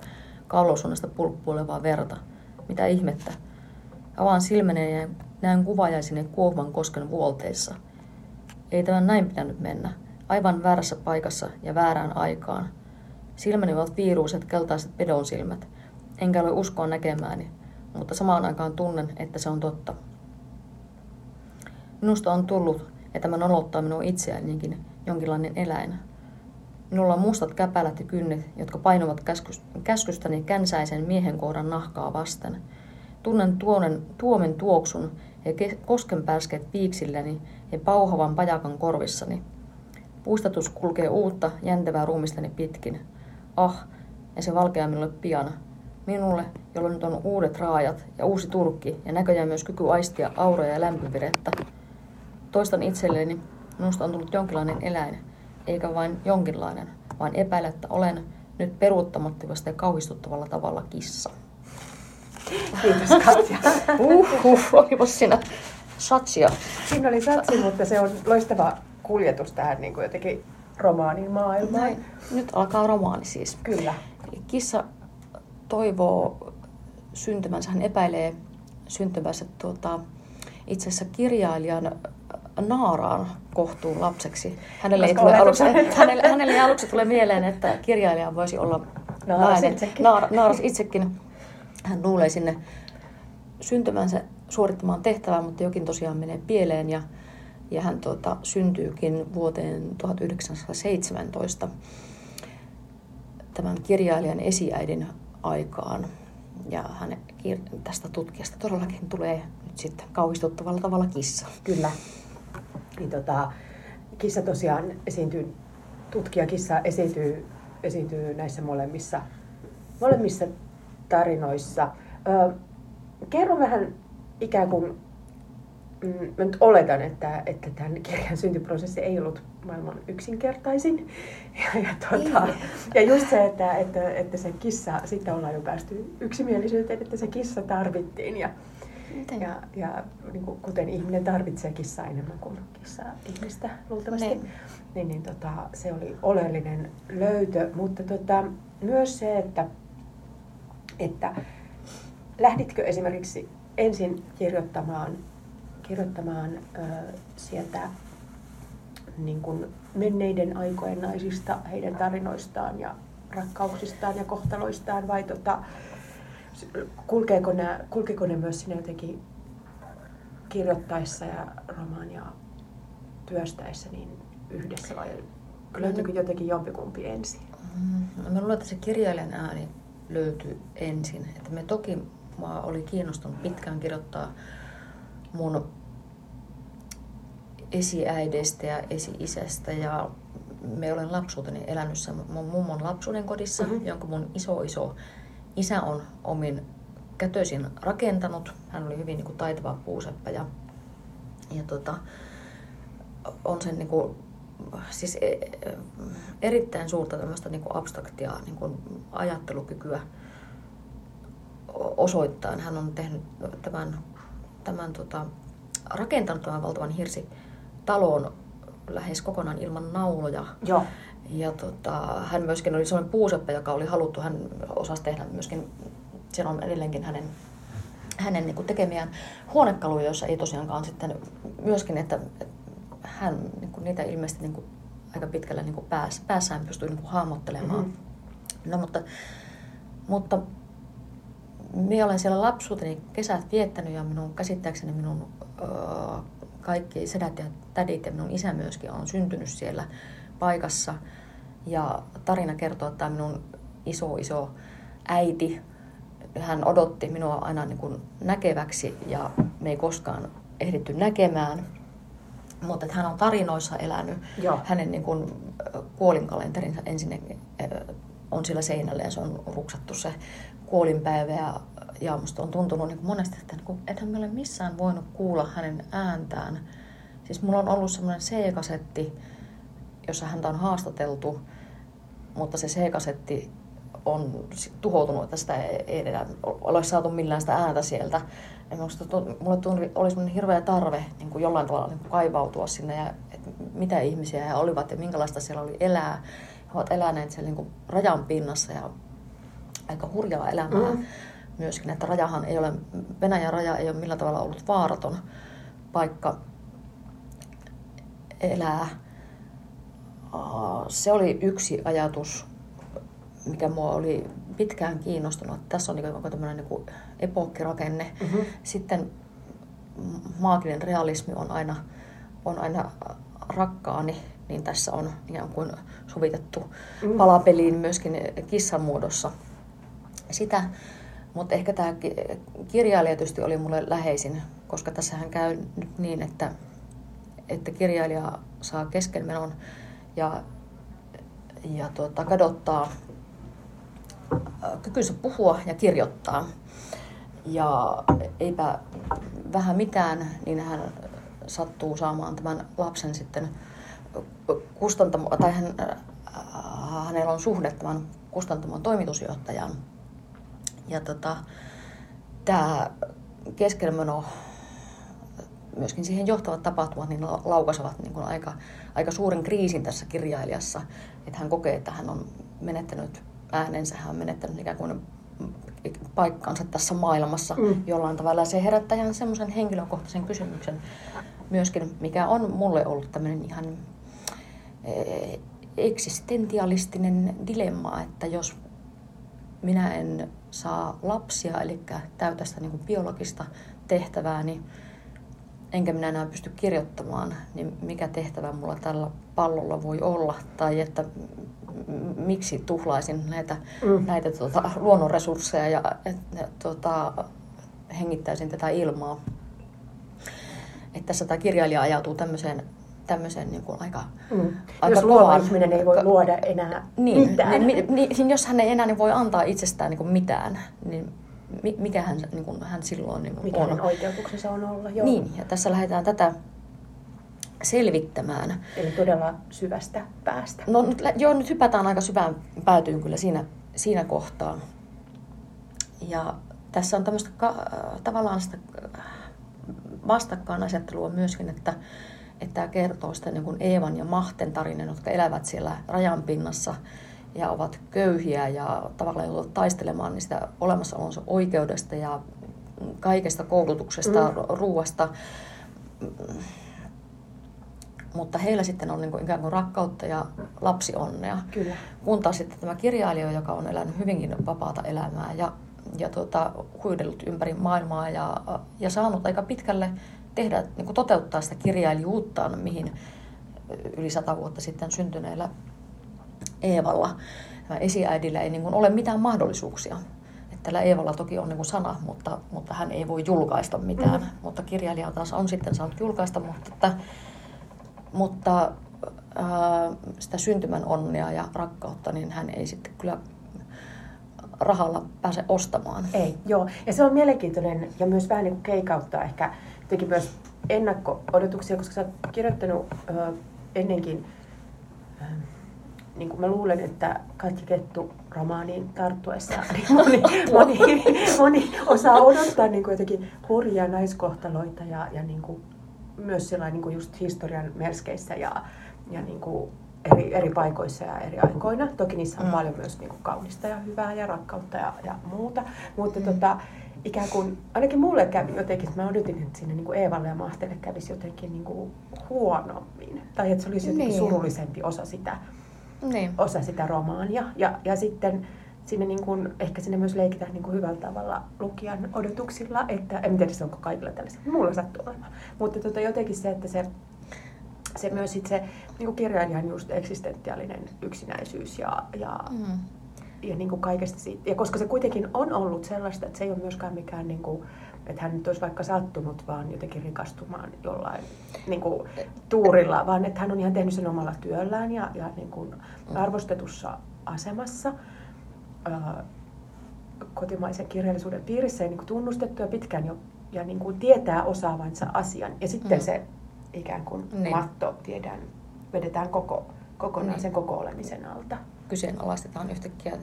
kaulosuunnasta pulppuilevaa verta. Mitä ihmettä? Avaan silmeni ja näen kuvajaisine kuohman kosken vuolteissa. Ei tämän näin pitänyt mennä. Aivan väärässä paikassa ja väärään aikaan. Silmäni ovat viiruiset keltaiset pedonsilmät. Enkä ole uskoa näkemääni, mutta samaan aikaan tunnen, että se on totta. Minusta on tullut, että tämä nolottaa minua itseänikin jonkinlainen eläin. Minulla on mustat käpälät ja kynnet, jotka painuvat käskystäni känsäisen miehen kohdan nahkaa vasten. Tunnen tuonen, tuomen tuoksun ja koskenpärskeet piiksilläni ja pauhavan pajakan korvissani. Puistatus kulkee uutta, jäntevää ruumistani pitkin. Ah, ja se valkeaa minulle pian. Minulle, jolla nyt on uudet raajat ja uusi turkki ja näköjään myös kyky aistia auroja ja lämpövirettä. Toistan itselleni, minusta on tullut jonkinlainen eläin, eikä vain jonkinlainen, vaan epäilettä olen nyt peruuttamattomasti ja kauhistuttavalla tavalla kissa. Kiitos Katja. Uhuh, olipa siinä satsia. Siinä oli satsi, mutta se on loistava kuljetus tähän niin kuin jotenkin romaanin maailmaan. Näin. Nyt alkaa romaani siis. Kyllä. Kissa toivoo syntymänsä, hän epäilee syntymänsä tuota, itse asiassa kirjailijan Naaraan kohtuun lapseksi. Hänelle ei, tule aluksi, hänelle, hänelle aluksi tule mieleen, että kirjailija voisi olla Naaras nainen. Itsekin. Naar, Naaras itsekin. Hän luulee sinne syntymänsä suorittamaan tehtävää, mutta jokin tosiaan menee pieleen ja, ja hän tuota, syntyykin vuoteen 1917 tämän kirjailijan esiäidin aikaan. Ja hän tästä tutkijasta todellakin tulee nyt sitten kauhistuttavalla tavalla kissa. Kyllä. Niin tota, kissa tosiaan esiintyy, tutkija kissa esiintyy, esiintyy näissä molemmissa, molemmissa tarinoissa. Ö, kerro vähän ikään kuin, mm, mä nyt oletan, että, että tämän kirjan syntyprosessi ei ollut maailman yksinkertaisin. Ja, ja, tuota, ja just se, että, että, että se kissa, sitten ollaan jo päästy yksimielisyyteen, että se kissa tarvittiin. Ja, Miten? ja, ja niin kuin, kuten ihminen tarvitsee kissaa enemmän kuin kissa ihmistä luultavasti, niin, niin, niin tota, se oli oleellinen löytö. Mutta tota, myös se, että, että lähditkö esimerkiksi ensin kirjoittamaan, kirjoittamaan ö, sieltä niin kuin menneiden aikojen naisista, heidän tarinoistaan ja rakkauksistaan ja kohtaloistaan vai tota, kulkeeko, ne, kulkeeko ne myös sinne jotenkin kirjoittaessa ja romaania työstäessä niin yhdessä vai löytyykö jotenkin jompikumpi ensin? Mm, mä luulen, että se kirjailijan ääni löytyy ensin. Että me toki mä olin kiinnostunut pitkään kirjoittaa mun esiäidestä ja esi-isästä ja me olen lapsuuteni elänyt mun mummon lapsuuden kodissa, mm-hmm. jonka mun iso iso isä on omin kätöisin rakentanut. Hän oli hyvin niin kuin, taitava puuseppä ja, ja tota, on sen niin kuin, siis e, erittäin suurta tämmöistä niin kuin abstraktia niin kuin ajattelukykyä osoittain. Hän on tehnyt tämän, tämän tota, rakentanut tämän valtavan hirsi talon lähes kokonaan ilman nauloja. Joo. Ja tota, hän myöskin oli sellainen puuseppä, joka oli haluttu, hän osasi tehdä myöskin, se on edelleenkin hänen, hänen niin tekemiään huonekaluja, joissa ei tosiaankaan sitten myöskin, että, että hän niin kuin niitä ilmeisesti niin kuin aika pitkällä niin kuin pääs, päässään pystyi niin kuin hahmottelemaan. Mm-hmm. No mutta, mutta minä olen siellä lapsuuteni kesät viettänyt ja minun käsittääkseni minun öö, kaikki sedät ja tädit ja minun isä myöskin on syntynyt siellä paikassa. Ja tarina kertoo, että tämä minun iso iso äiti, hän odotti minua aina niin kuin näkeväksi ja me ei koskaan ehditty näkemään. Mutta että hän on tarinoissa elänyt. Joo. Hänen niin kuin kuolinkalenterinsa ensin on sillä seinällä ja se on ruksattu se kuolinpäivä ja, ja musta on tuntunut niin monesti, että niin kuin, ethän mä ole missään voinut kuulla hänen ääntään. Siis mulla on ollut semmoinen C-kasetti, jossa häntä on haastateltu, mutta se C-kasetti on tuhoutunut, että sitä ei enää ole saatu millään sitä ääntä sieltä. Ja minusta mulle tuli, oli semmoinen hirveä tarve niin kuin jollain tavalla niin kuin kaivautua sinne ja että mitä ihmisiä he olivat ja minkälaista siellä oli elää. He ovat eläneet siellä niin kuin rajan pinnassa ja aika hurjaa elämää mm. myöskin, että rajahan ei ole, Venäjän raja ei ole millään tavalla ollut vaaraton paikka elää. Se oli yksi ajatus, mikä mua oli pitkään kiinnostunut. Tässä on niin tämmöinen niin epokkirakenne. Mm-hmm. Sitten maaginen realismi on aina, on aina rakkaani, niin tässä on ikään kuin sovitettu mm. palapeliin myöskin kissan muodossa sitä. Mutta ehkä tämä kirjailija tietysti oli mulle läheisin, koska tässähän käy nyt niin, että, että kirjailija saa keskenmenon ja, ja tuota, kadottaa kykynsä puhua ja kirjoittaa. Ja eipä vähän mitään, niin hän sattuu saamaan tämän lapsen sitten kustantamon, tai hän, hänellä on suhde tämän kustantamon toimitusjohtajan. Ja tota, tämä keskelmeno, myöskin siihen johtavat tapahtumat, niin laukasevat niin kuin aika, aika suuren kriisin tässä kirjailijassa. Että hän kokee, että hän on menettänyt äänensä, hän on menettänyt ikään kuin paikkansa tässä maailmassa mm. jollain tavalla. Se herättää ihan semmoisen henkilökohtaisen kysymyksen myöskin, mikä on mulle ollut tämmöinen ihan eh, eksistentialistinen dilemma, että jos minä en saa lapsia, eli täytä sitä niin biologista tehtävää, niin enkä minä enää pysty kirjoittamaan, niin mikä tehtävä mulla tällä pallolla voi olla, tai että miksi tuhlaisin näitä, mm. näitä tuota, luonnonresursseja ja et, tuota, hengittäisin tätä ilmaa. Että tässä tämä kirjailija ajautuu tämmöiseen, tämmöiseen niin kuin aika, mm. aika Jos luova ihminen ei voi luoda enää niin, mitään. Niin, niin, niin, jos hän ei enää niin voi antaa itsestään niin kuin mitään, niin mikä hän, niin kuin, hän silloin niin kuin mikä on. oikeutuksensa on olla. Joo. Niin, ja tässä lähdetään tätä selvittämään. Eli todella syvästä päästä. No nyt, joo, nyt hypätään aika syvään päätyyn kyllä siinä, siinä kohtaa. Ja tässä on tämmöistä ka, tavallaan sitä vastakkainasettelua myöskin, että, että tämä kertoo sitä niin kuin Eevan ja Mahten tarinan, jotka elävät siellä rajan pinnassa ja ovat köyhiä ja tavallaan joutuvat taistelemaan niistä olemassaolonsa oikeudesta ja kaikesta koulutuksesta, mm. ruuasta mutta heillä sitten on niin kuin ikään kuin rakkautta ja lapsionnea. Kyllä. Kun taas sitten tämä kirjailija, joka on elänyt hyvinkin vapaata elämää ja, ja tuota, huidellut ympäri maailmaa ja, ja saanut aika pitkälle tehdä, niin kuin toteuttaa sitä kirjailijuuttaan, mihin yli sata vuotta sitten syntyneellä Eevalla, esiäidillä ei niin kuin ole mitään mahdollisuuksia. Että tällä Eevalla toki on niin kuin sana, mutta, mutta hän ei voi julkaista mitään. Mm. Mutta kirjailija taas on sitten saanut julkaista, mutta että mutta äh, sitä syntymän onnea ja rakkautta, niin hän ei sitten kyllä rahalla pääse ostamaan. Ei, joo. Ja se on mielenkiintoinen ja myös vähän niin kuin keikauttaa ehkä teki myös ennakko-odotuksia, koska sä oot kirjoittanut äh, ennenkin, niin kuin mä luulen, että Katja Kettu romaaniin tarttuessa niin moni, moni, moni osaa odottaa niin kuin jotenkin hurjia naiskohtaloita ja, ja niin kuin myös sellainen niin kuin just historian merskeissä ja, ja niin kuin eri, eri paikoissa ja eri aikoina. Toki niissä on mm. paljon myös niin kuin kaunista ja hyvää ja rakkautta ja, ja muuta. Mutta mm. tota, ikään kuin, ainakin mulle kävi jotenkin, että mä odotin, että sinne niin kuin Eevalle ja Mahtelle kävisi jotenkin niin kuin huonommin. Tai että se olisi jotenkin niin. surullisempi osa sitä, niin. osa sitä romaania. Ja, ja sitten sinne niin kuin, ehkä sinne myös leikitään niin kuin hyvällä tavalla lukijan odotuksilla, että en tiedä se onko kaikilla tällaisia, mulla sattuu olemaan. Mutta tota, jotenkin se, että se, se myös sit se niin kuin kirjailijan just eksistentiaalinen yksinäisyys ja, ja, mm. ja niin kuin kaikesta siitä. Ja koska se kuitenkin on ollut sellaista, että se ei ole myöskään mikään niin kuin, että hän nyt olisi vaikka sattunut vaan jotenkin rikastumaan jollain niin kuin, tuurilla, vaan että hän on ihan tehnyt sen omalla työllään ja, ja niin kuin, arvostetussa asemassa kotimaisen kirjallisuuden piirissä ja niin kuin tunnustettu ja pitkään jo ja niin kuin tietää osaavansa asian. Ja sitten mm. se ikään kuin niin. matto tiedään, vedetään koko, kokonaan niin. sen koko olemisen alta. Kyseenalaistetaan yhtäkkiä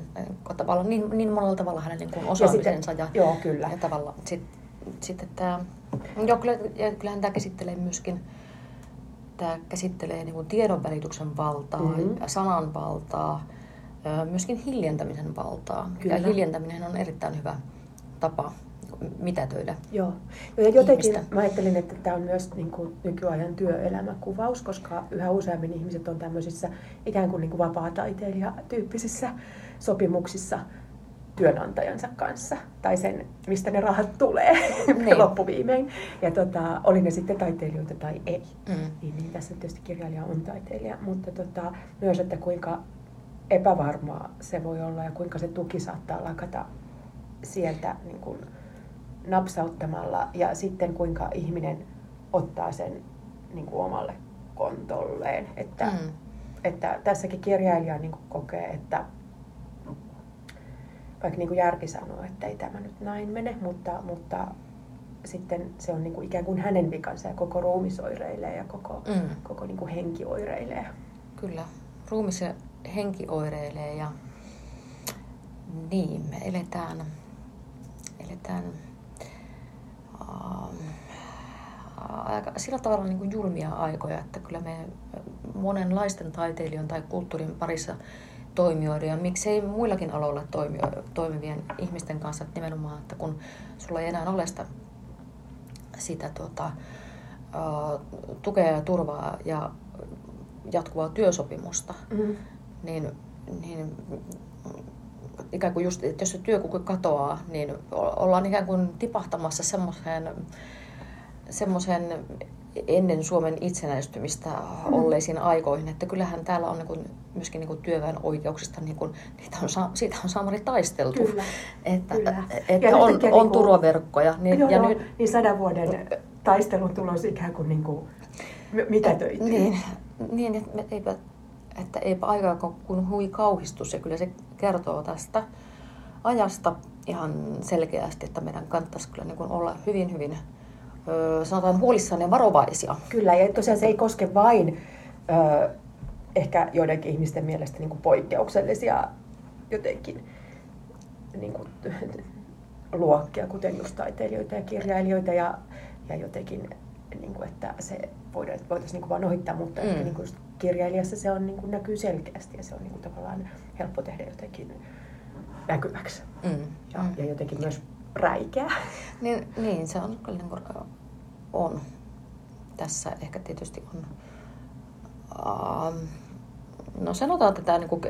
tavallaan niin, niin monella tavalla hänen niin osaamisensa. Ja, ja, joo, kyllä. Ja tavallaan sitten sit, tämä, joo, kyllä, ja kyllähän tämä käsittelee myöskin tämä käsittelee niin kuin tiedonvälityksen valtaa, mm-hmm. sanan valtaa, myöskin hiljentämisen valtaa. Kyllä. Ja hiljentäminen on erittäin hyvä tapa mitätöidä Joo. Ja jotenkin ihmistä. mä ajattelin, että tämä on myös niin kuin nykyajan työelämäkuvaus, koska yhä useammin ihmiset on tämmöisissä ikään kuin, niin kuin vapaa-taiteilijatyyppisissä sopimuksissa työnantajansa kanssa, tai sen, mistä ne rahat tulee Niin. loppuviimein. Ja tota, oli ne sitten taiteilijoita tai ei. Mm. Niin, niin tässä tietysti kirjailija on taiteilija, mutta tota, myös, että kuinka epävarmaa se voi olla ja kuinka se tuki saattaa lakata sieltä niin kuin napsauttamalla ja sitten kuinka ihminen ottaa sen niin kuin omalle kontolleen. Että, Mm. että tässäkin kirjailija niin kuin kokee, että vaikka niin kuin järki sanoo, että ei tämä nyt näin mene, mutta, mutta sitten se on niin kuin ikään kuin hänen vikansa ja koko ruumis oireilee ja koko, Mm. koko niin kuin henki oireilee. Kyllä, ruumis ja henki oireilee ja niin, me eletään, eletään ähm, aika, sillä tavalla niin kuin julmia aikoja, että kyllä me monenlaisten taiteilijoiden tai kulttuurin parissa toimijoiden ja miksei muillakin aloilla toimio, toimivien ihmisten kanssa että nimenomaan, että kun sulla ei enää ole sitä, sitä tuota, tukea ja turvaa ja jatkuvaa työsopimusta, Mm. niin, niin ikään kuin just, että jos se työkyky katoaa, niin ollaan ikään kuin tipahtamassa semmoiseen semmoisen ennen Suomen itsenäistymistä olleisiin aikoihin, että kyllähän täällä on niin kuin, myöskin niin kuin työväen oikeuksista, niin kuin, niitä on, siitä on saamari taisteltu, Kyllä, että, kyllä. että Ja on, on niin kuin- turvaverkkoja. Niin, Joo, ja joo, nyt, niin sadan vuoden taistelun tulos ikään kuin, niin kuin mitätöityy. Niin, niin että, eipä, että eipä aikaa kun- hui kauhistus ja kyllä se kertoo tästä ajasta ihan selkeästi, että meidän kannattaisi kyllä niin kuin olla hyvin, hyvin sanotaan huolissaan ja varovaisia. Kyllä, ja tosiaan se ei koske vain ö, ehkä joidenkin ihmisten mielestä niin kuin poikkeuksellisia jotenkin niin kuin, luokkia, kuten just taiteilijoita ja kirjailijoita ja, ja jotenkin, niin kuin, että se voidaan, voitaisiin niin kuin vaan ohittaa, mutta mm. Ehkä niin kuin just kirjailijassa se on, niin kuin näkyy selkeästi ja se on niin kuin tavallaan helppo tehdä jotenkin näkyväksi Mm. ja, mm. ja jotenkin myös räikeä. Niin, niin, se on kyllä niin kuin, on. Tässä ehkä tietysti on, ähm, no sanotaan, että tämä niin kuin,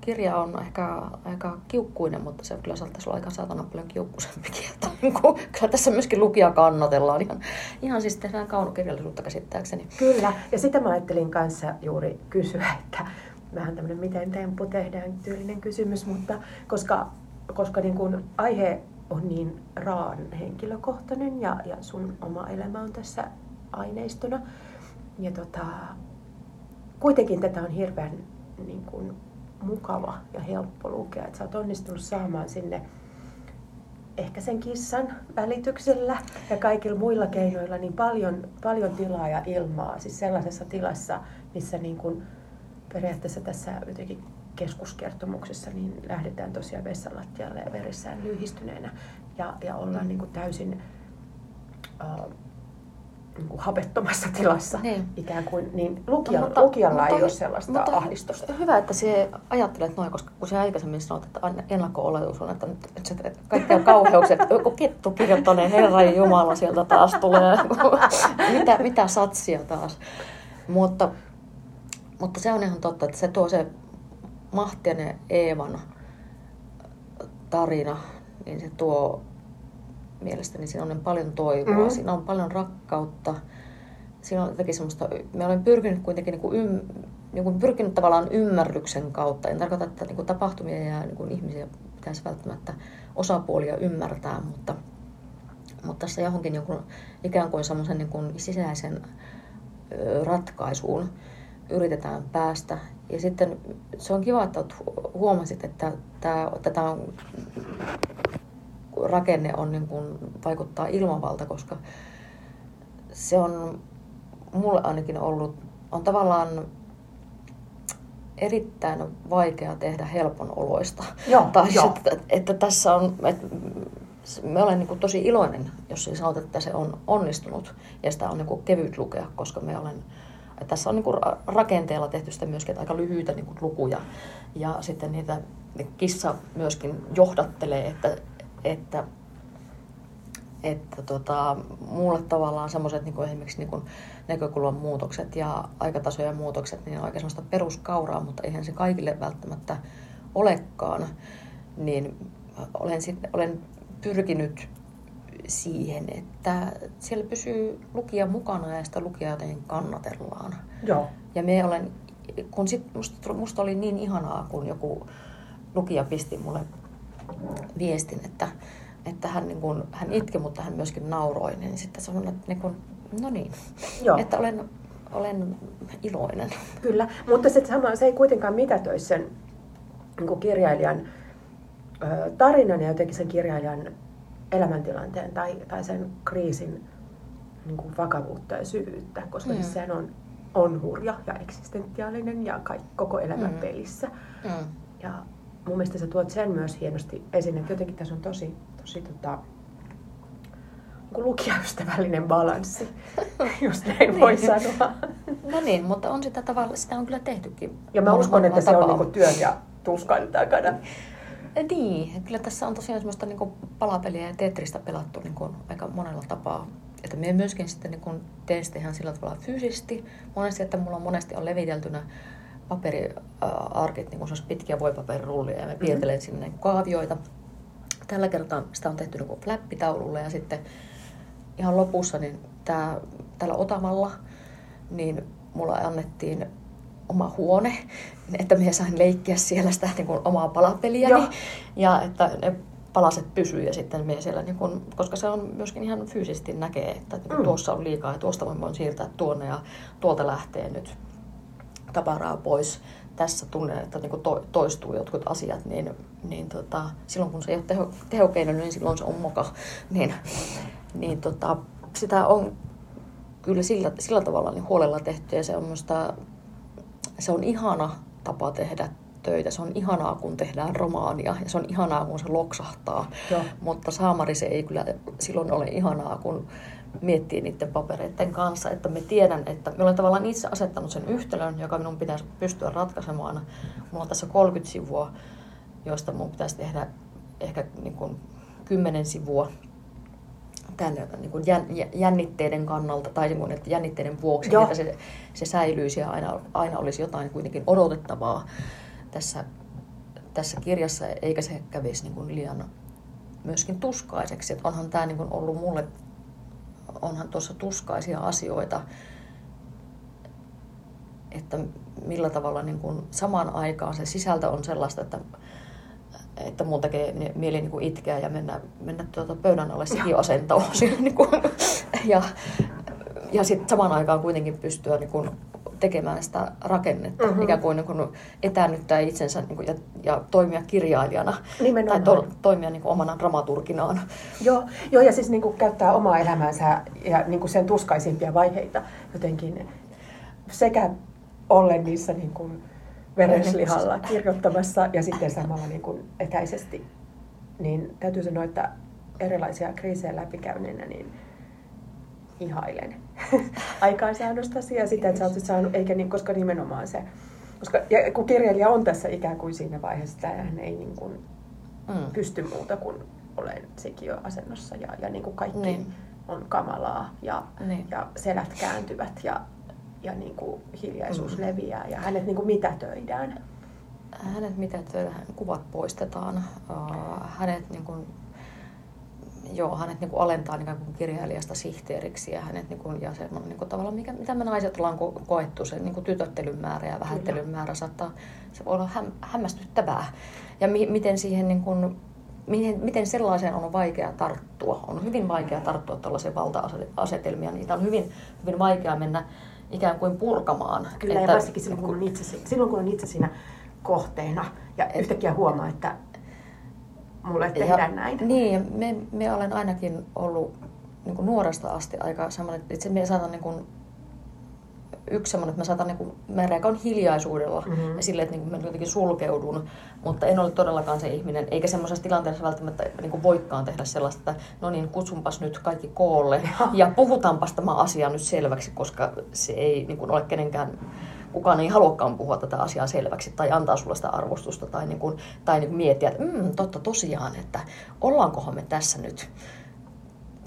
kirja on ehkä aika kiukkuinen, mutta se kyllä saattaisi olla aika saatana paljon kiukkuisempikin. Että, niin kuin, kyllä tässä myöskin lukija kannatellaan. Ihan, ihan siis tehdään kaunokirjallisuutta käsittääkseni. Kyllä, ja sitä mä ajattelin kanssa juuri kysyä, että vähän tämmöinen miten temppu tehdään tyylinen kysymys, mutta koska, koska niin kun aihe on niin raan henkilökohtainen ja, ja sun oma elämä on tässä aineistona, ja tota, kuitenkin tätä on hirveän niin kun, mukava ja helppo lukea, että sä oot onnistunut saamaan sinne ehkä sen kissan välityksellä ja kaikilla muilla keinoilla niin paljon, paljon tilaa ja ilmaa. Siis sellaisessa tilassa, missä niin kuin periaatteessa tässä jotenkin keskuskertomuksessa niin lähdetään tosiaan vessalattialle ja verissään lyhistyneenä ja, ja ollaan niin kuin täysin äh, niin kuin hapettomassa tilassa Niin. ikään kuin, niin lukijalla, mutta- lukijalla ei mutta- ole sellaista mutta ahdistusta. Hyvä, että se ajattelet noin, koska kun se aikaisemmin sanoit, että ennakko-oletus on, että nyt että se kaikkea kauheuksia, että joku kettu kirjoittaneen Herran Jumala sieltä taas tulee, mitä, mitä satsia taas. Mutta, mutta se on ihan totta, että se tuo se Mahtianen Eevan tarina, niin se tuo mielestäni siinä on niin paljon toivoa, mm. siinä on paljon rakkautta, siinä on jotenkin semmoista, me olen pyrkinyt kuitenkin niin kuin ym, niin kuin pyrkinyt tavallaan ymmärryksen kautta. En tarkoita, että niin kuin tapahtumia ja niin kuin ihmisiä pitäisi välttämättä osapuolia ymmärtää, mutta, mutta tässä johonkin niin kuin, ikään kuin semmoisen niin kuin sisäisen ratkaisuun yritetään päästä. Ja sitten se on kiva, että huomasit, että tämä, että tämä on, rakenne on niin kuin, vaikuttaa ilmavalta, koska se on mulle ainakin ollut, on tavallaan erittäin vaikea tehdä helpon oloista. Joo, tai joo. Että, että tässä on, että mä olen niin kuin tosi iloinen, jos siis sanot, että se on onnistunut ja sitä on niin kuin kevyt lukea, koska me olen, tässä on niin rakenteella tehty sitä myöskin aika lyhyitä niin lukuja ja sitten niitä kissa myöskin johdattelee, että, että että tota, mulle tavallaan semmoiset niin esimerkiksi niin näkökulman muutokset ja aikatasojen muutokset, niin on aika semmoista peruskauraa, mutta eihän se kaikille välttämättä olekaan. niin olen, sit, olen pyrkinyt siihen, että siellä pysyy lukija mukana ja sitä lukijaa jotenkin kannatellaan. Joo. Ja me olen, kun sit musta, musta oli niin ihanaa, kun joku lukija pisti mulle viestin, että, että hän, niin kun, hän itki, mutta hän myöskin nauroi, niin sitten sanoin, että niin kun, no niin, Joo. että olen, olen iloinen. Kyllä, mutta se, sama, se ei kuitenkaan mitätöi sen niin kirjailijan tarinan ja jotenkin sen kirjailijan elämäntilanteen tai, tai sen kriisin niin kuin vakavuutta ja syvyyttä, koska mm. sehän on, on hurja ja eksistentiaalinen ja kaikki, koko elämän mm. pelissä. Mm. Ja mun mielestä sä tuot sen myös hienosti esiin, että jotenkin tässä on tosi, tosi tota, niin lukijaystävällinen balanssi, jos näin voi niin. sanoa. No niin, mutta on sitä tavalla, sitä on kyllä tehtykin. Ja mä uskon, että se on niin työn ja tuskan takana. Niin, kyllä tässä on tosiaan semmoista niin palapeliä ja Tetristä pelattu niin kuin aika monella tapaa. Että me myöskin sitten niin teen sitä ihan sillä tavalla fyysisesti. Monesti, että mulla on monesti on leviteltynä paperiarkit, niin kuin pitkiä voipaperirullia ja me piirtelen mm-hmm. sinne niin kaavioita. Tällä kertaa sitä on tehty niin flappitaululle ja sitten ihan lopussa niin tää, tällä Otamalla niin mulla annettiin oma huone, että minä sain leikkiä siellä sitä niin kuin omaa palapeliäni Joo. ja että ne palaset pysyy ja sitten me siellä, niin kuin, koska se on myöskin ihan fyysisesti näkee, että niin mm. tuossa on liikaa ja tuosta voin siirtää tuonne ja tuolta lähtee nyt tavaraa pois. Tässä tunnen, että niin to, toistuu jotkut asiat, niin, niin tota, silloin kun se ei ole teho, tehokeino, niin silloin se on moka. Niin, niin tota, sitä on kyllä sillä, sillä tavalla niin huolella tehty ja se on minusta se on ihana tapa tehdä töitä. Se on ihanaa, kun tehdään romaania ja se on ihanaa, kun se loksahtaa. Joo. Mutta saamari se ei kyllä silloin ole ihanaa, kun miettii niiden papereiden kanssa. Että me tiedän, että me olen tavallaan itse asettanut sen yhtälön, joka minun pitäisi pystyä ratkaisemaan. Mulla on tässä 30 sivua, joista minun pitäisi tehdä ehkä niin kuin 10 sivua tämän niin kuin jännitteiden kannalta tai niin kuin, että jännitteiden vuoksi, Joo. että se, se säilyisi ja aina, aina olisi jotain kuitenkin odotettavaa tässä, tässä kirjassa, eikä se kävisi niin kuin liian myöskin tuskaiseksi. Että onhan tämä niin kuin ollut mulle, onhan tuossa tuskaisia asioita, että millä tavalla niin kuin samaan aikaan se sisältö on sellaista, että että mun tekee mieli niin kuin itkeä ja mennä, mennä tuota pöydän alle asentoon. niin kuin, ja ja sitten samaan aikaan kuitenkin pystyä niin kuin tekemään sitä rakennetta, mm-hmm. ikään kuin, niin kuin etäännyttää itsensä niin kuin, ja, ja toimia kirjailijana Nimenomaan. tai to, toimia niin kuin, omana dramaturginaan. Joo, joo ja siis niin kuin, käyttää omaa elämäänsä ja niin kuin sen tuskaisimpia vaiheita jotenkin sekä ollen niissä niin kuin, verenslihalla kirjoittamassa ja sitten samalla niin kuin etäisesti. Niin täytyy sanoa, että erilaisia kriisejä läpikäyneenä, niin ihailen aikaansaannostasi ja sitä, että sä olet saanut, eikä niin, koska nimenomaan se, koska ja kun kirjailija on tässä ikään kuin siinä vaiheessa, että hän ei niin kuin mm. pysty muuta kuin olen sikiöasennossa ja, ja niin kuin kaikki niin. on kamalaa ja, niin. ja selät kääntyvät ja ja niin kuin hiljaisuus mm. leviää ja hänet niin kuin mitätöidään. Hänet mitätöidään, kuvat poistetaan, hänet niin kuin, joo, hänet niin kuin alentaa niin kuin kirjailijasta sihteeriksi ja hänet niin kuin, ja semmoinen niin kuin, tavallaan, mikä, mitä me naiset ollaan ko- koettu, se niin kuin tytöttelyn määrä ja vähättelyn Kyllä. määrä saattaa, se voi olla häm, hämmästyttävää. Ja mi, miten siihen niin kuin, miten, miten sellaiseen on vaikea tarttua. On hyvin vaikea tarttua tällaiseen valta-asetelmiin. Niitä on hyvin, hyvin vaikea mennä ikään kuin purkamaan. Kyllä, että, ja varsinkin silloin kun, on itse, silloin, kun on itse siinä kohteena ja et, yhtäkkiä huomaa, että mulle tehdään ja, näin. Niin, me, me olen ainakin ollut niin nuoresta asti aika semmoinen, että me saatan niin kuin yksi semmoinen, että mä saatan niin mä reagoin hiljaisuudella mm-hmm. ja silleen, että niin mä jotenkin sulkeudun, mutta en ole todellakaan se ihminen, eikä semmoisessa tilanteessa välttämättä niin kuin voikaan tehdä sellaista, että no niin, kutsunpas nyt kaikki koolle ja puhutaanpas tämä asia nyt selväksi, koska se ei niin kuin ole kenenkään kukaan ei haluakaan puhua tätä asiaa selväksi tai antaa sulle sitä arvostusta tai, niin kuin, tai niin kuin miettiä, että mm, totta tosiaan, että ollaankohan me tässä nyt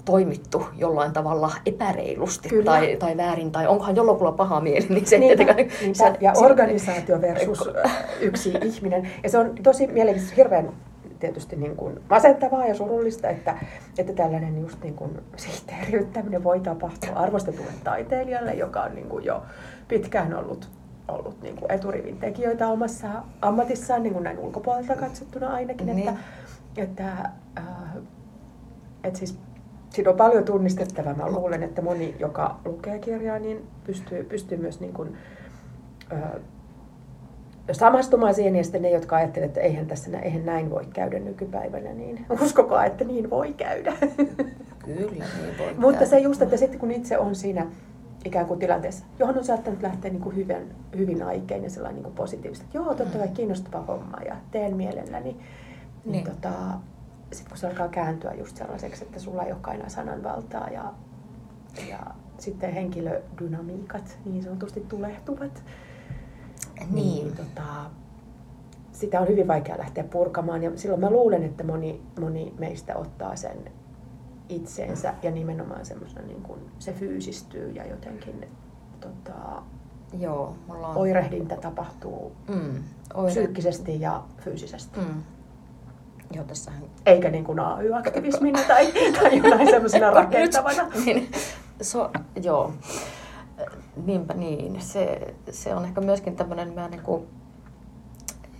toimittu jollain tavalla epäreilusti tai, tai väärin, tai onkohan jollakulla paha mieli, niin se niinpä, niinpä. Sen, ja organisaatio versus yksi ihminen. Ja se on tosi mielenkiintoista, hirveän tietysti niin kuin masentavaa ja surullista, että, että tällainen just niin kuin sihteeriyttäminen voi tapahtua arvostetulle taiteilijalle, joka on niin kuin jo pitkään ollut, ollut niin kuin eturivin tekijöitä omassa ammatissaan, niin kuin näin ulkopuolelta katsottuna ainakin. Niin. Että, että, äh, että siis siinä on paljon tunnistettavaa. Mä luulen, että moni, joka lukee kirjaa, niin pystyy, pystyy myös niin kuin, äh, samastumaan siihen, ja sitten ne, jotka ajattelevat, että eihän, tässä, eihän näin voi käydä nykypäivänä, niin uskokaa, että niin voi käydä. Kyllä, niin voi Mutta se just, että sitten kun itse on siinä ikään kuin tilanteessa, johon on saattanut lähteä niin kuin hyvin, hyvin aikein ja sellainen niin kuin positiivista, että joo, totta kai kiinnostava homma ja teen mielelläni, niin, niin. Tota, sitten kun se alkaa kääntyä just sellaiseksi, että sulla ei olekaan enää sananvaltaa ja, ja sitten henkilödynamiikat niin sanotusti tulehtuvat, niin, niin tota, sitä on hyvin vaikea lähteä purkamaan. Ja silloin mä luulen, että moni, moni meistä ottaa sen itseensä ja nimenomaan semmoisena niin kuin se fyysistyy ja jotenkin tota, Joo, mulla on... oirehdinta tapahtuu mm, oire... psyykkisesti ja fyysisesti. Mm. Joo, tässähän... Eikä niin kuin AY-aktivismina tai, tai jonain semmoisena rakentavana. niin, so, joo. Niinpä niin. Se, se on ehkä myöskin tämmöinen mä niin kuin,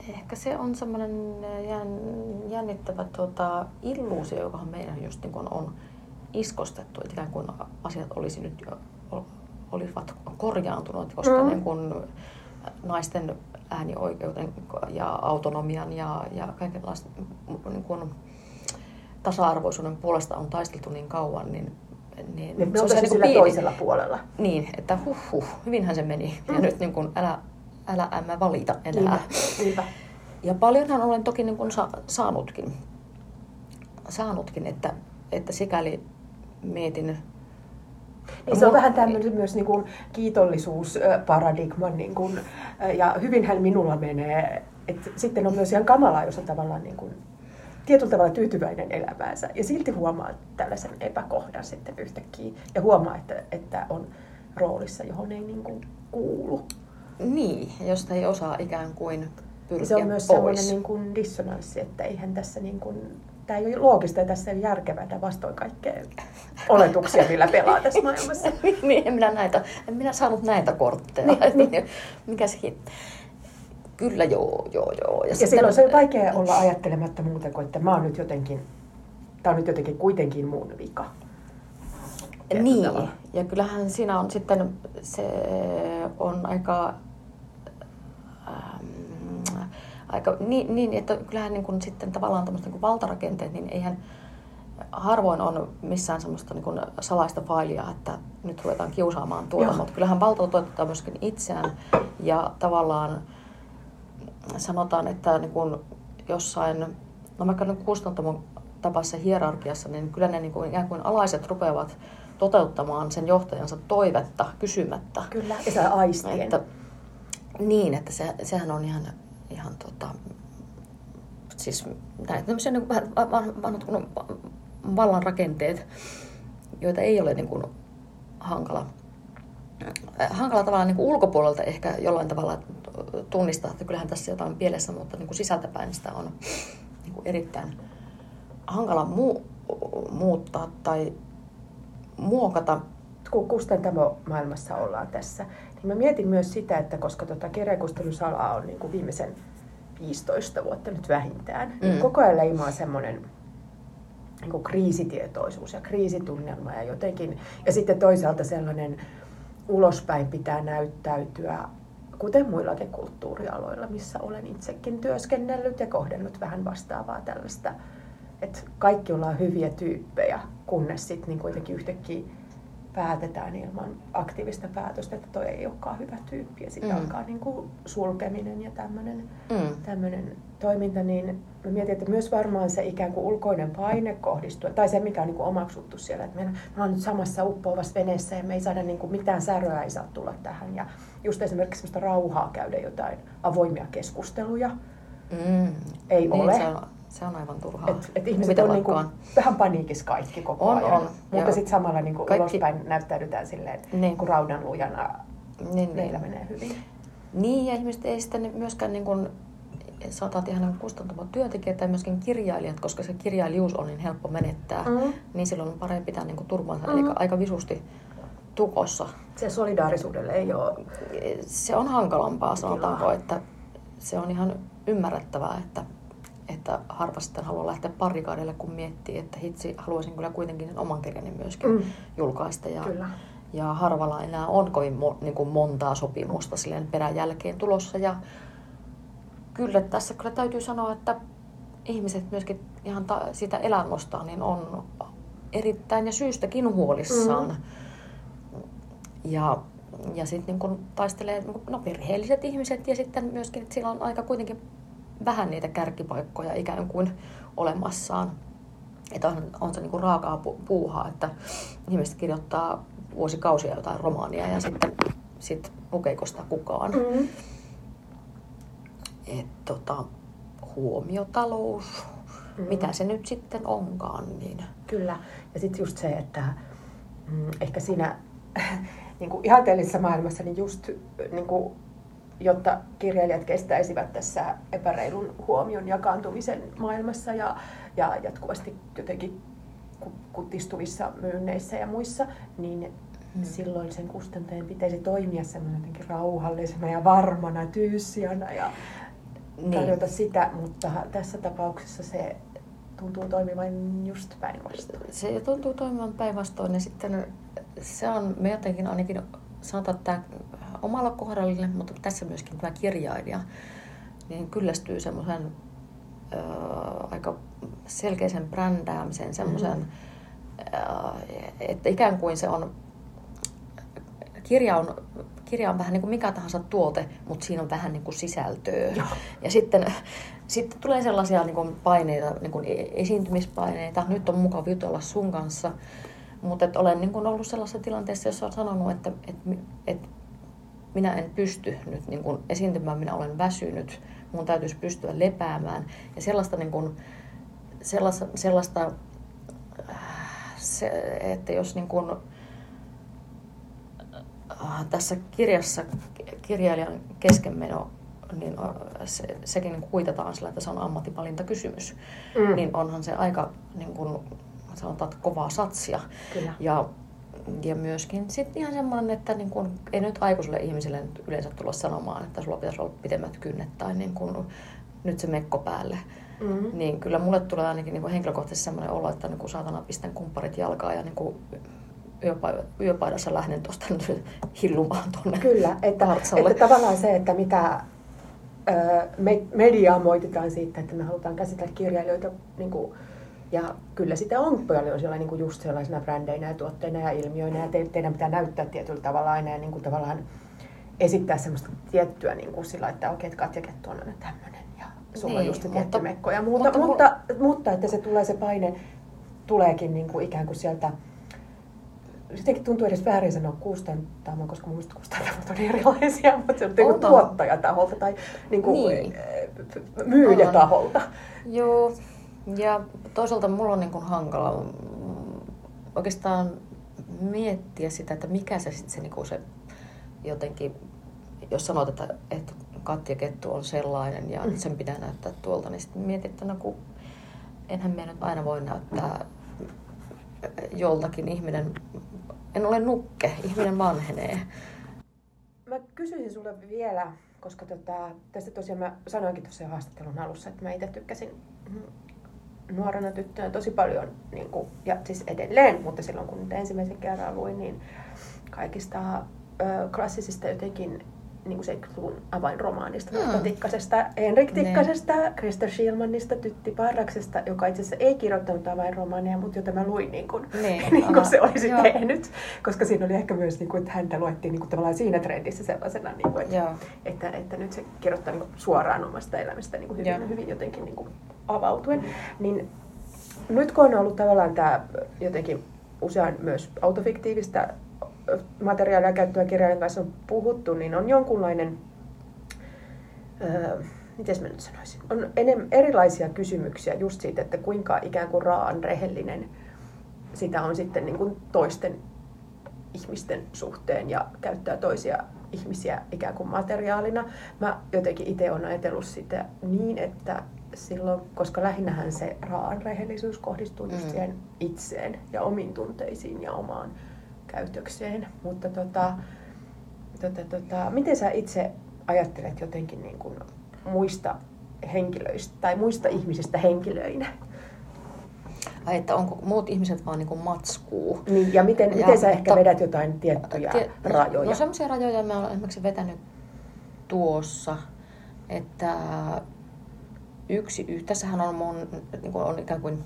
ehkä se on semmoinen jän, jännittävä tota, illuusio, joka meidän just niin kuin on iskostettu, että ikään kuin asiat olisi nyt jo, olisivat korjaantunut, koska mm. niin kuin naisten äänioikeuden ja autonomian ja, ja kaikenlaista niin kuin, tasa-arvoisuuden puolesta on taisteltu niin kauan, niin niin, niin se on se niin sillä pieni, toisella puolella. Niin, että huh huh, hyvinhän se meni. Mm. Ja nyt niin kuin, älä, älä älä valita enää. Niinpä. Ja paljonhan olen toki niin kuin sa, saanutkin, saanutkin että, että sikäli mietin niin se on vähän tämmöinen myös niin kuin kiitollisuusparadigman, niin kuin, ja hyvinhän minulla menee. että sitten on myös ihan kamalaa, jos on tavallaan niin kuin tietyllä tavalla tyytyväinen elämäänsä ja silti huomaa tällaisen epäkohdan sitten yhtäkkiä ja huomaa, että, että on roolissa, johon ei niin kuin kuulu. Niin, josta ei osaa ikään kuin pyrkiä Se on myös pois. sellainen niin kuin dissonanssi, että eihän tässä niin kuin, tämä ei ole loogista ja tässä ei ole järkevää, tämä vastoin kaikkea oletuksia, millä pelaa tässä maailmassa. niin, en minä, näitä, en minä saanut näitä kortteja. niin, niin. Mikä sekin? Kyllä joo, joo, joo. Ja, ja silloin se on vaikea olla ajattelematta muuta kuin, että mä oon nyt jotenkin, tämä on nyt jotenkin kuitenkin mun vika. Niin, tavalla. ja kyllähän siinä on sitten, se on aika, ähm, aika niin, niin, että kyllähän niin kuin sitten tavallaan tämmöiset niin valtarakenteet, niin eihän harvoin on missään semmoista niin kuin salaista failia, että nyt ruvetaan kiusaamaan tuolla, mutta kyllähän valta toteuttaa myöskin itseään ja tavallaan sanotaan, että niin kuin jossain, no vaikka niin kustantamon tapassa hierarkiassa, niin kyllä ne niin kuin, ikään kuin alaiset rupeavat toteuttamaan sen johtajansa toivetta kysymättä. Kyllä, ja aistien. Että, niin, että se, sehän on ihan, ihan tota, siis näitä tämmöisiä niin vanhat vallan rakenteet, joita ei ole niin kuin hankala, hankala tavalla niin kuin ulkopuolelta ehkä jollain tavalla tunnistaa, että kyllähän tässä jotain pielessä, mutta niin kuin sisältäpäin sitä on niin kuin erittäin hankala mu- muuttaa tai muokata. Kun kustantamo maailmassa ollaan tässä, mä mietin myös sitä, että koska tota kirjakustelusala on niin kuin viimeisen 15 vuotta nyt vähintään, niin mm. niin koko ajan leimaa semmoinen niin kuin kriisitietoisuus ja kriisitunnelma ja jotenkin, ja sitten toisaalta sellainen ulospäin pitää näyttäytyä kuten muillakin kulttuurialoilla, missä olen itsekin työskennellyt ja kohdennut vähän vastaavaa tällaista, että kaikki ollaan hyviä tyyppejä, kunnes sitten niin kuitenkin yhtäkkiä päätetään ilman aktiivista päätöstä, että toi ei olekaan hyvä tyyppi ja sitten mm. alkaa niin kuin sulkeminen ja tämmöinen mm. toiminta, niin mä mietin, että myös varmaan se ikään kuin ulkoinen paine kohdistuu, tai se mikä on niin kuin omaksuttu siellä, että me, ollaan nyt samassa uppoavassa veneessä ja me ei saada niin kuin mitään säröä ei saa tulla tähän ja just esimerkiksi sellaista rauhaa käydä jotain avoimia keskusteluja. Mm. Ei niin, ole. Se on, se on aivan turhaa. Et, et ihmiset on niinku vähän paniikissa kaikki koko on, ajan. On. Mutta sitten samalla niinku kaikki... ulospäin näyttäydytään silleen niin. kun raudan lujana. Niin, meillä niin. menee hyvin. Niin, ja ihmiset ei sitten myöskään niin kuin sanotaan, ihan niin kustantama työntekijät ja myöskin kirjailijat, koska se kirjailijuus on niin helppo menettää, mm. niin silloin on parempi pitää niin turvansa, mm. eli aika visusti tukossa. Se solidaarisuudelle ei ole... Se on hankalampaa, sanotaanko, että se on ihan ymmärrettävää, että, että harva sitten haluaa lähteä parikaadelle, kun miettii, että hitsi, haluaisin kyllä kuitenkin sen oman kirjani myöskin mm. julkaista. Ja, kyllä. ja harvalla enää on kovin mo, niin kuin montaa sopimusta silleen perän jälkeen tulossa. Ja kyllä tässä kyllä täytyy sanoa, että ihmiset myöskin ihan ta- sitä elämästä niin on erittäin ja syystäkin huolissaan. Mm. Ja, ja sitten niin taistelee niin no, perheelliset ihmiset ja sitten myöskin, että sillä on aika kuitenkin vähän niitä kärkipaikkoja ikään kuin olemassaan. Että on, on se niin kuin raakaa puuhaa, että ihmiset kirjoittaa vuosikausia jotain romaania ja sitten sit lukeeko sitä kukaan. Mm-hmm. Et, tota, huomiotalous, mm-hmm. mitä se nyt sitten onkaan. Niin. Kyllä. Ja sitten just se, että mm, ehkä siinä niin kuin ihanteellisessa maailmassa niin just niin kuin, jotta kirjailijat kestäisivät tässä epäreilun huomion jakaantumisen maailmassa ja, ja jatkuvasti jotenkin kutistuvissa myynneissä ja muissa, niin hmm. silloin sen kustantajan pitäisi toimia semmoinen jotenkin rauhallisena ja varmana tyyssijana ja niin. tarjota sitä, mutta tässä tapauksessa se tuntuu toimivan just päinvastoin. Se tuntuu toimivan päinvastoin ja sitten se on, me jotenkin ainakin sanotaan, että omalla kohdalla, mutta tässä myöskin tämä kirjailija, niin kyllästyy semmoisen aika selkeisen brändäämisen, semmoisen, mm-hmm. että ikään kuin se on, kirja on, kirja on vähän niin kuin mikä tahansa tuote, mutta siinä on vähän niin kuin sisältöä. Joo. Ja sitten, sitten tulee sellaisia niin kuin paineita, niin kuin e-, esiintymispaineita, nyt on mukava jutella sun kanssa, mutta olen niin kuin ollut sellaisessa tilanteessa, jossa olen sanonut, että, että, että minä en pysty nyt niin kuin esiintymään, minä olen väsynyt, mun täytyisi pystyä lepäämään. Ja sellaista, niin kuin, sellaista, sellaista se, että jos niin kuin, äh, tässä kirjassa kirjailijan keskenmeno, niin se, sekin niin kuitataan sillä, että se on ammattivalintakysymys, mm. niin onhan se aika niin kuin, sanotaan, kovaa satsia. Kyllä. Ja, ja myöskin sitten ihan semmoinen, että niin kun, ei nyt aikuiselle ihmiselle nyt yleensä tulla sanomaan, että sulla pitäisi olla pitemmät kynnet tai niin kun, nyt se mekko päälle. Mm-hmm. Niin kyllä mulle tulee ainakin niin henkilökohtaisesti semmoinen olo, että niin saatana pistän kumpparit jalkaan ja niin kuin yöpaidassa lähden tuosta hillumaan tuonne Kyllä, että, että tavallaan se, että mitä mediaa moititaan siitä, että me halutaan käsitellä kirjailijoita niin kuin, ja kyllä sitä on paljon siellä niin kuin just sellaisina brändeinä ja tuotteina ja ilmiöinä ja te, teidän pitää näyttää tietyllä tavalla aina ja niin kuin tavallaan esittää semmoista tiettyä niin kuin sillä, että okei, okay, että Katja Kettu on aina tämmöinen ja sulla niin, on just tietty mekko ja muuta. Mutta, mutta, mutta, mutta, että se tulee se paine, tuleekin niin kuin ikään kuin sieltä jotenkin tuntuu edes väärin sanoa kustantama, koska mun mielestä kustantamat on erilaisia, mutta se on niin tuottajataholta tai niin kuin niin. myyjätaholta. Joo, ja toisaalta mulla on niin kuin hankala oikeastaan miettiä sitä, että mikä se sitten se, niin kuin se jotenkin, jos sanot, että, että Katja Kettu on sellainen ja mm. sen pitää näyttää tuolta, niin sitten mietit, että no kun enhän minä nyt aina voi näyttää joltakin ihminen, en ole nukke, ihminen vanhenee. Mä kysyisin sulle vielä, koska tota, tästä tosiaan mä sanoinkin tuossa haastattelun alussa, että mä itse tykkäsin nuorena tyttönä tosi paljon, niin kuin, ja siis edelleen, mutta silloin kun nyt ensimmäisen kerran luin, niin kaikista ö, klassisista jotenkin niin kuin 70-luvun avainromaanista, mm. Tikkasesta, Henrik. Tikkasesta, ne. Krista Schilmannista, Tytti Parraksesta, joka itse asiassa ei kirjoittanut avainromaaneja, mutta jota mä luin niin kuin, ne. Niin. niin kuin se olisi Joo. tehnyt. Koska siinä oli ehkä myös, niin kuin, että häntä luettiin niin kuin, tavallaan siinä trendissä sellaisena, niin kuin, että, että, että, nyt se kirjoittaa niin kuin, suoraan omasta elämästä niin kuin hyvin, hyvin jotenkin niin kuin, avautuen. Niin nyt kun on ollut tavallaan tämä jotenkin usein myös autofiktiivistä materiaalia käyttöä kirjailijan kanssa on puhuttu, niin on jonkunlainen, öö, miten mä nyt sanoisin, on enem, erilaisia kysymyksiä just siitä, että kuinka ikään kuin raan rehellinen sitä on sitten niin kuin toisten ihmisten suhteen ja käyttää toisia ihmisiä ikään kuin materiaalina. Mä jotenkin itse olen ajatellut sitä niin, että silloin, koska lähinnähän se raan rehellisyys kohdistuu just Mm. siihen itseen ja omiin tunteisiin ja omaan käytökseen. Mutta tota, tota, tota, miten sä itse ajattelet jotenkin niin kuin muista henkilöistä tai muista ihmisistä henkilöinä? Ai, että onko muut ihmiset vaan niin matskuu? Niin, ja miten, Ja, miten sä ehkä mutta- vedät jotain tiettyjä Tie- rajoja? No semmoisia rajoja mä olen esimerkiksi vetänyt tuossa, että yksi yhtessähän on mun, niin kuin on ikään kuin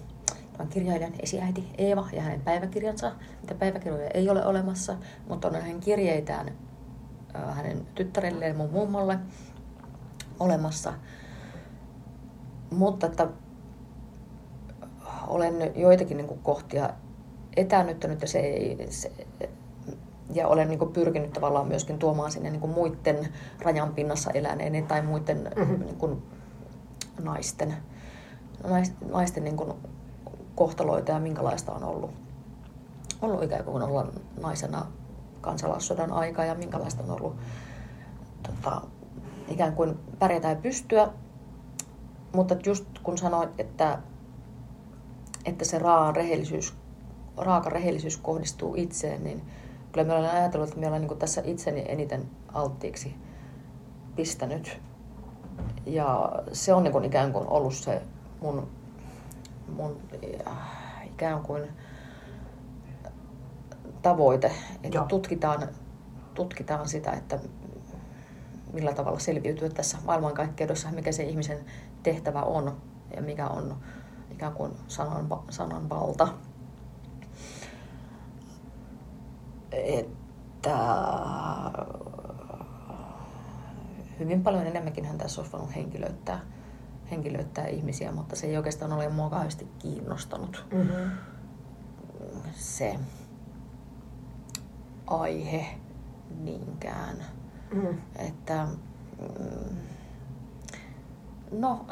tämän kirjailijan esiäiti Eeva ja hänen päiväkirjansa, mitä päiväkirjoja ei ole olemassa, mutta on hänen kirjeitään hänen tyttärelleen, mun mummolle olemassa. Mutta että olen joitakin niin kuin kohtia etäännyttänyt ja, se ei, se, ja olen niin kuin pyrkinyt tavallaan myöskin tuomaan sinne niin kuin muiden rajan pinnassa eläneiden tai muiden Mhm. niin kuin naisten, nais- naisten niin kuin kohtaloita ja minkälaista on ollut, ollut ikään kuin olla naisena kansalaissodan aika ja minkälaista on ollut tota, ikään kuin pärjätä ja pystyä. Mutta just kun sanoit, että, että se raan rehellisyys, raaka rehellisyys kohdistuu itseen, niin kyllä minä olen ajatellut, että minä olen niin tässä itseni eniten alttiiksi pistänyt. Ja se on niin kuin ikään kuin ollut se mun, mun äh, ikään kuin tavoite, että Joo. tutkitaan, tutkitaan sitä, että millä tavalla selviytyä tässä maailmankaikkeudessa, mikä se ihmisen tehtävä on ja mikä on ikään kuin sanan, sanan valta. Että hyvin paljon enemmänkin tässä olisi voinut henkilöittää, henkilöittää ihmisiä, mutta se ei oikeastaan ole mua kauheasti kiinnostanut Mm-hmm. se aihe niinkään. Mm. Että mm, no,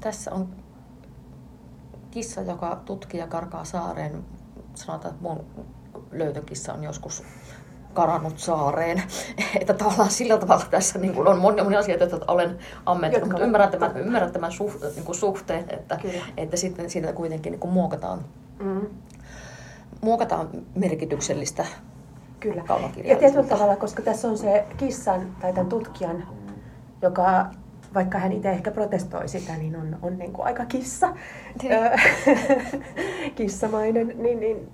tässä on kissa, joka tutkii ja karkaa saareen. Sanotaan, että mun löytökissa on joskus karannut saareen. Että tavallaan sillä tavalla tässä niin kuin on monia, monia asioita, joita olen ammentanut, mutta ymmärrän tämän, ymmärrän tämän suht, niin kuin suhteen, että, Kyllä. että sitten siitä kuitenkin niin kuin muokataan, Mm. muokataan merkityksellistä Kyllä. Ja tietyllä tavalla, koska tässä on se kissan tai tämän tutkijan, joka vaikka hän itse ehkä protestoi sitä, niin on, on niin kuin aika kissa, Niin. Kissamainen, niin, niin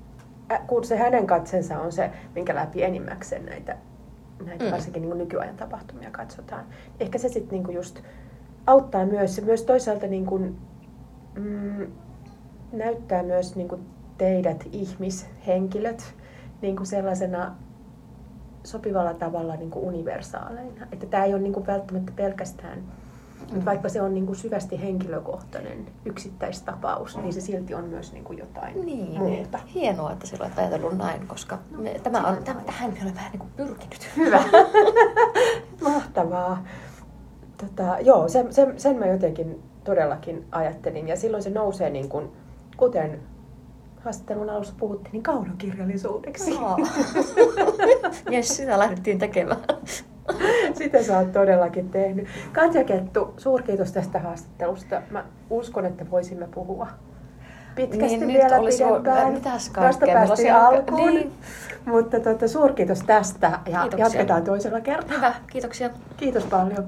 kun se hänen katsensa on se, minkä läpi enimmäkseen näitä, näitä Mm. varsinkin niin nykyajan tapahtumia katsotaan. Ehkä se sitten niin just auttaa myös, se myös toisaalta niin kuin, mm, näyttää myös niin kuin teidät ihmishenkilöt niin kuin sellaisena sopivalla tavalla niin kuin universaaleina. Että tämä ei ole niin kuin välttämättä pelkästään, Mm. vaikka se on niin kuin syvästi henkilökohtainen yksittäistapaus, niin se silti on myös niin kuin jotain Niin, muuta. hienoa, että sillä olet ajatellut näin, koska me, tämä on, tämä, tähän me olemme vähän niin kuin pyrkinyt. Hyvä. Mahtavaa. Tota, joo, sen, sen, sen mä jotenkin todellakin ajattelin. Ja silloin se nousee, niin kuin, kuten haastattelun alussa puhuttiin, niin kaunokirjallisuudeksi. Aa. Jes, sitä lähdettiin tekemään. Sitä sä oot todellakin tehnyt. Katja Kettu, suurkiitos tästä haastattelusta. Mä uskon, että voisimme puhua pitkästi Niin, nyt vielä olisi pidempään. mitäs Vasta kaikkea meillä päästiin alkuun. niin. Mutta tota, suurkiitos tästä ja Kiitoksia. jatketaan toisella kertaa. Hyvä, kiitoksia. Kiitos paljon.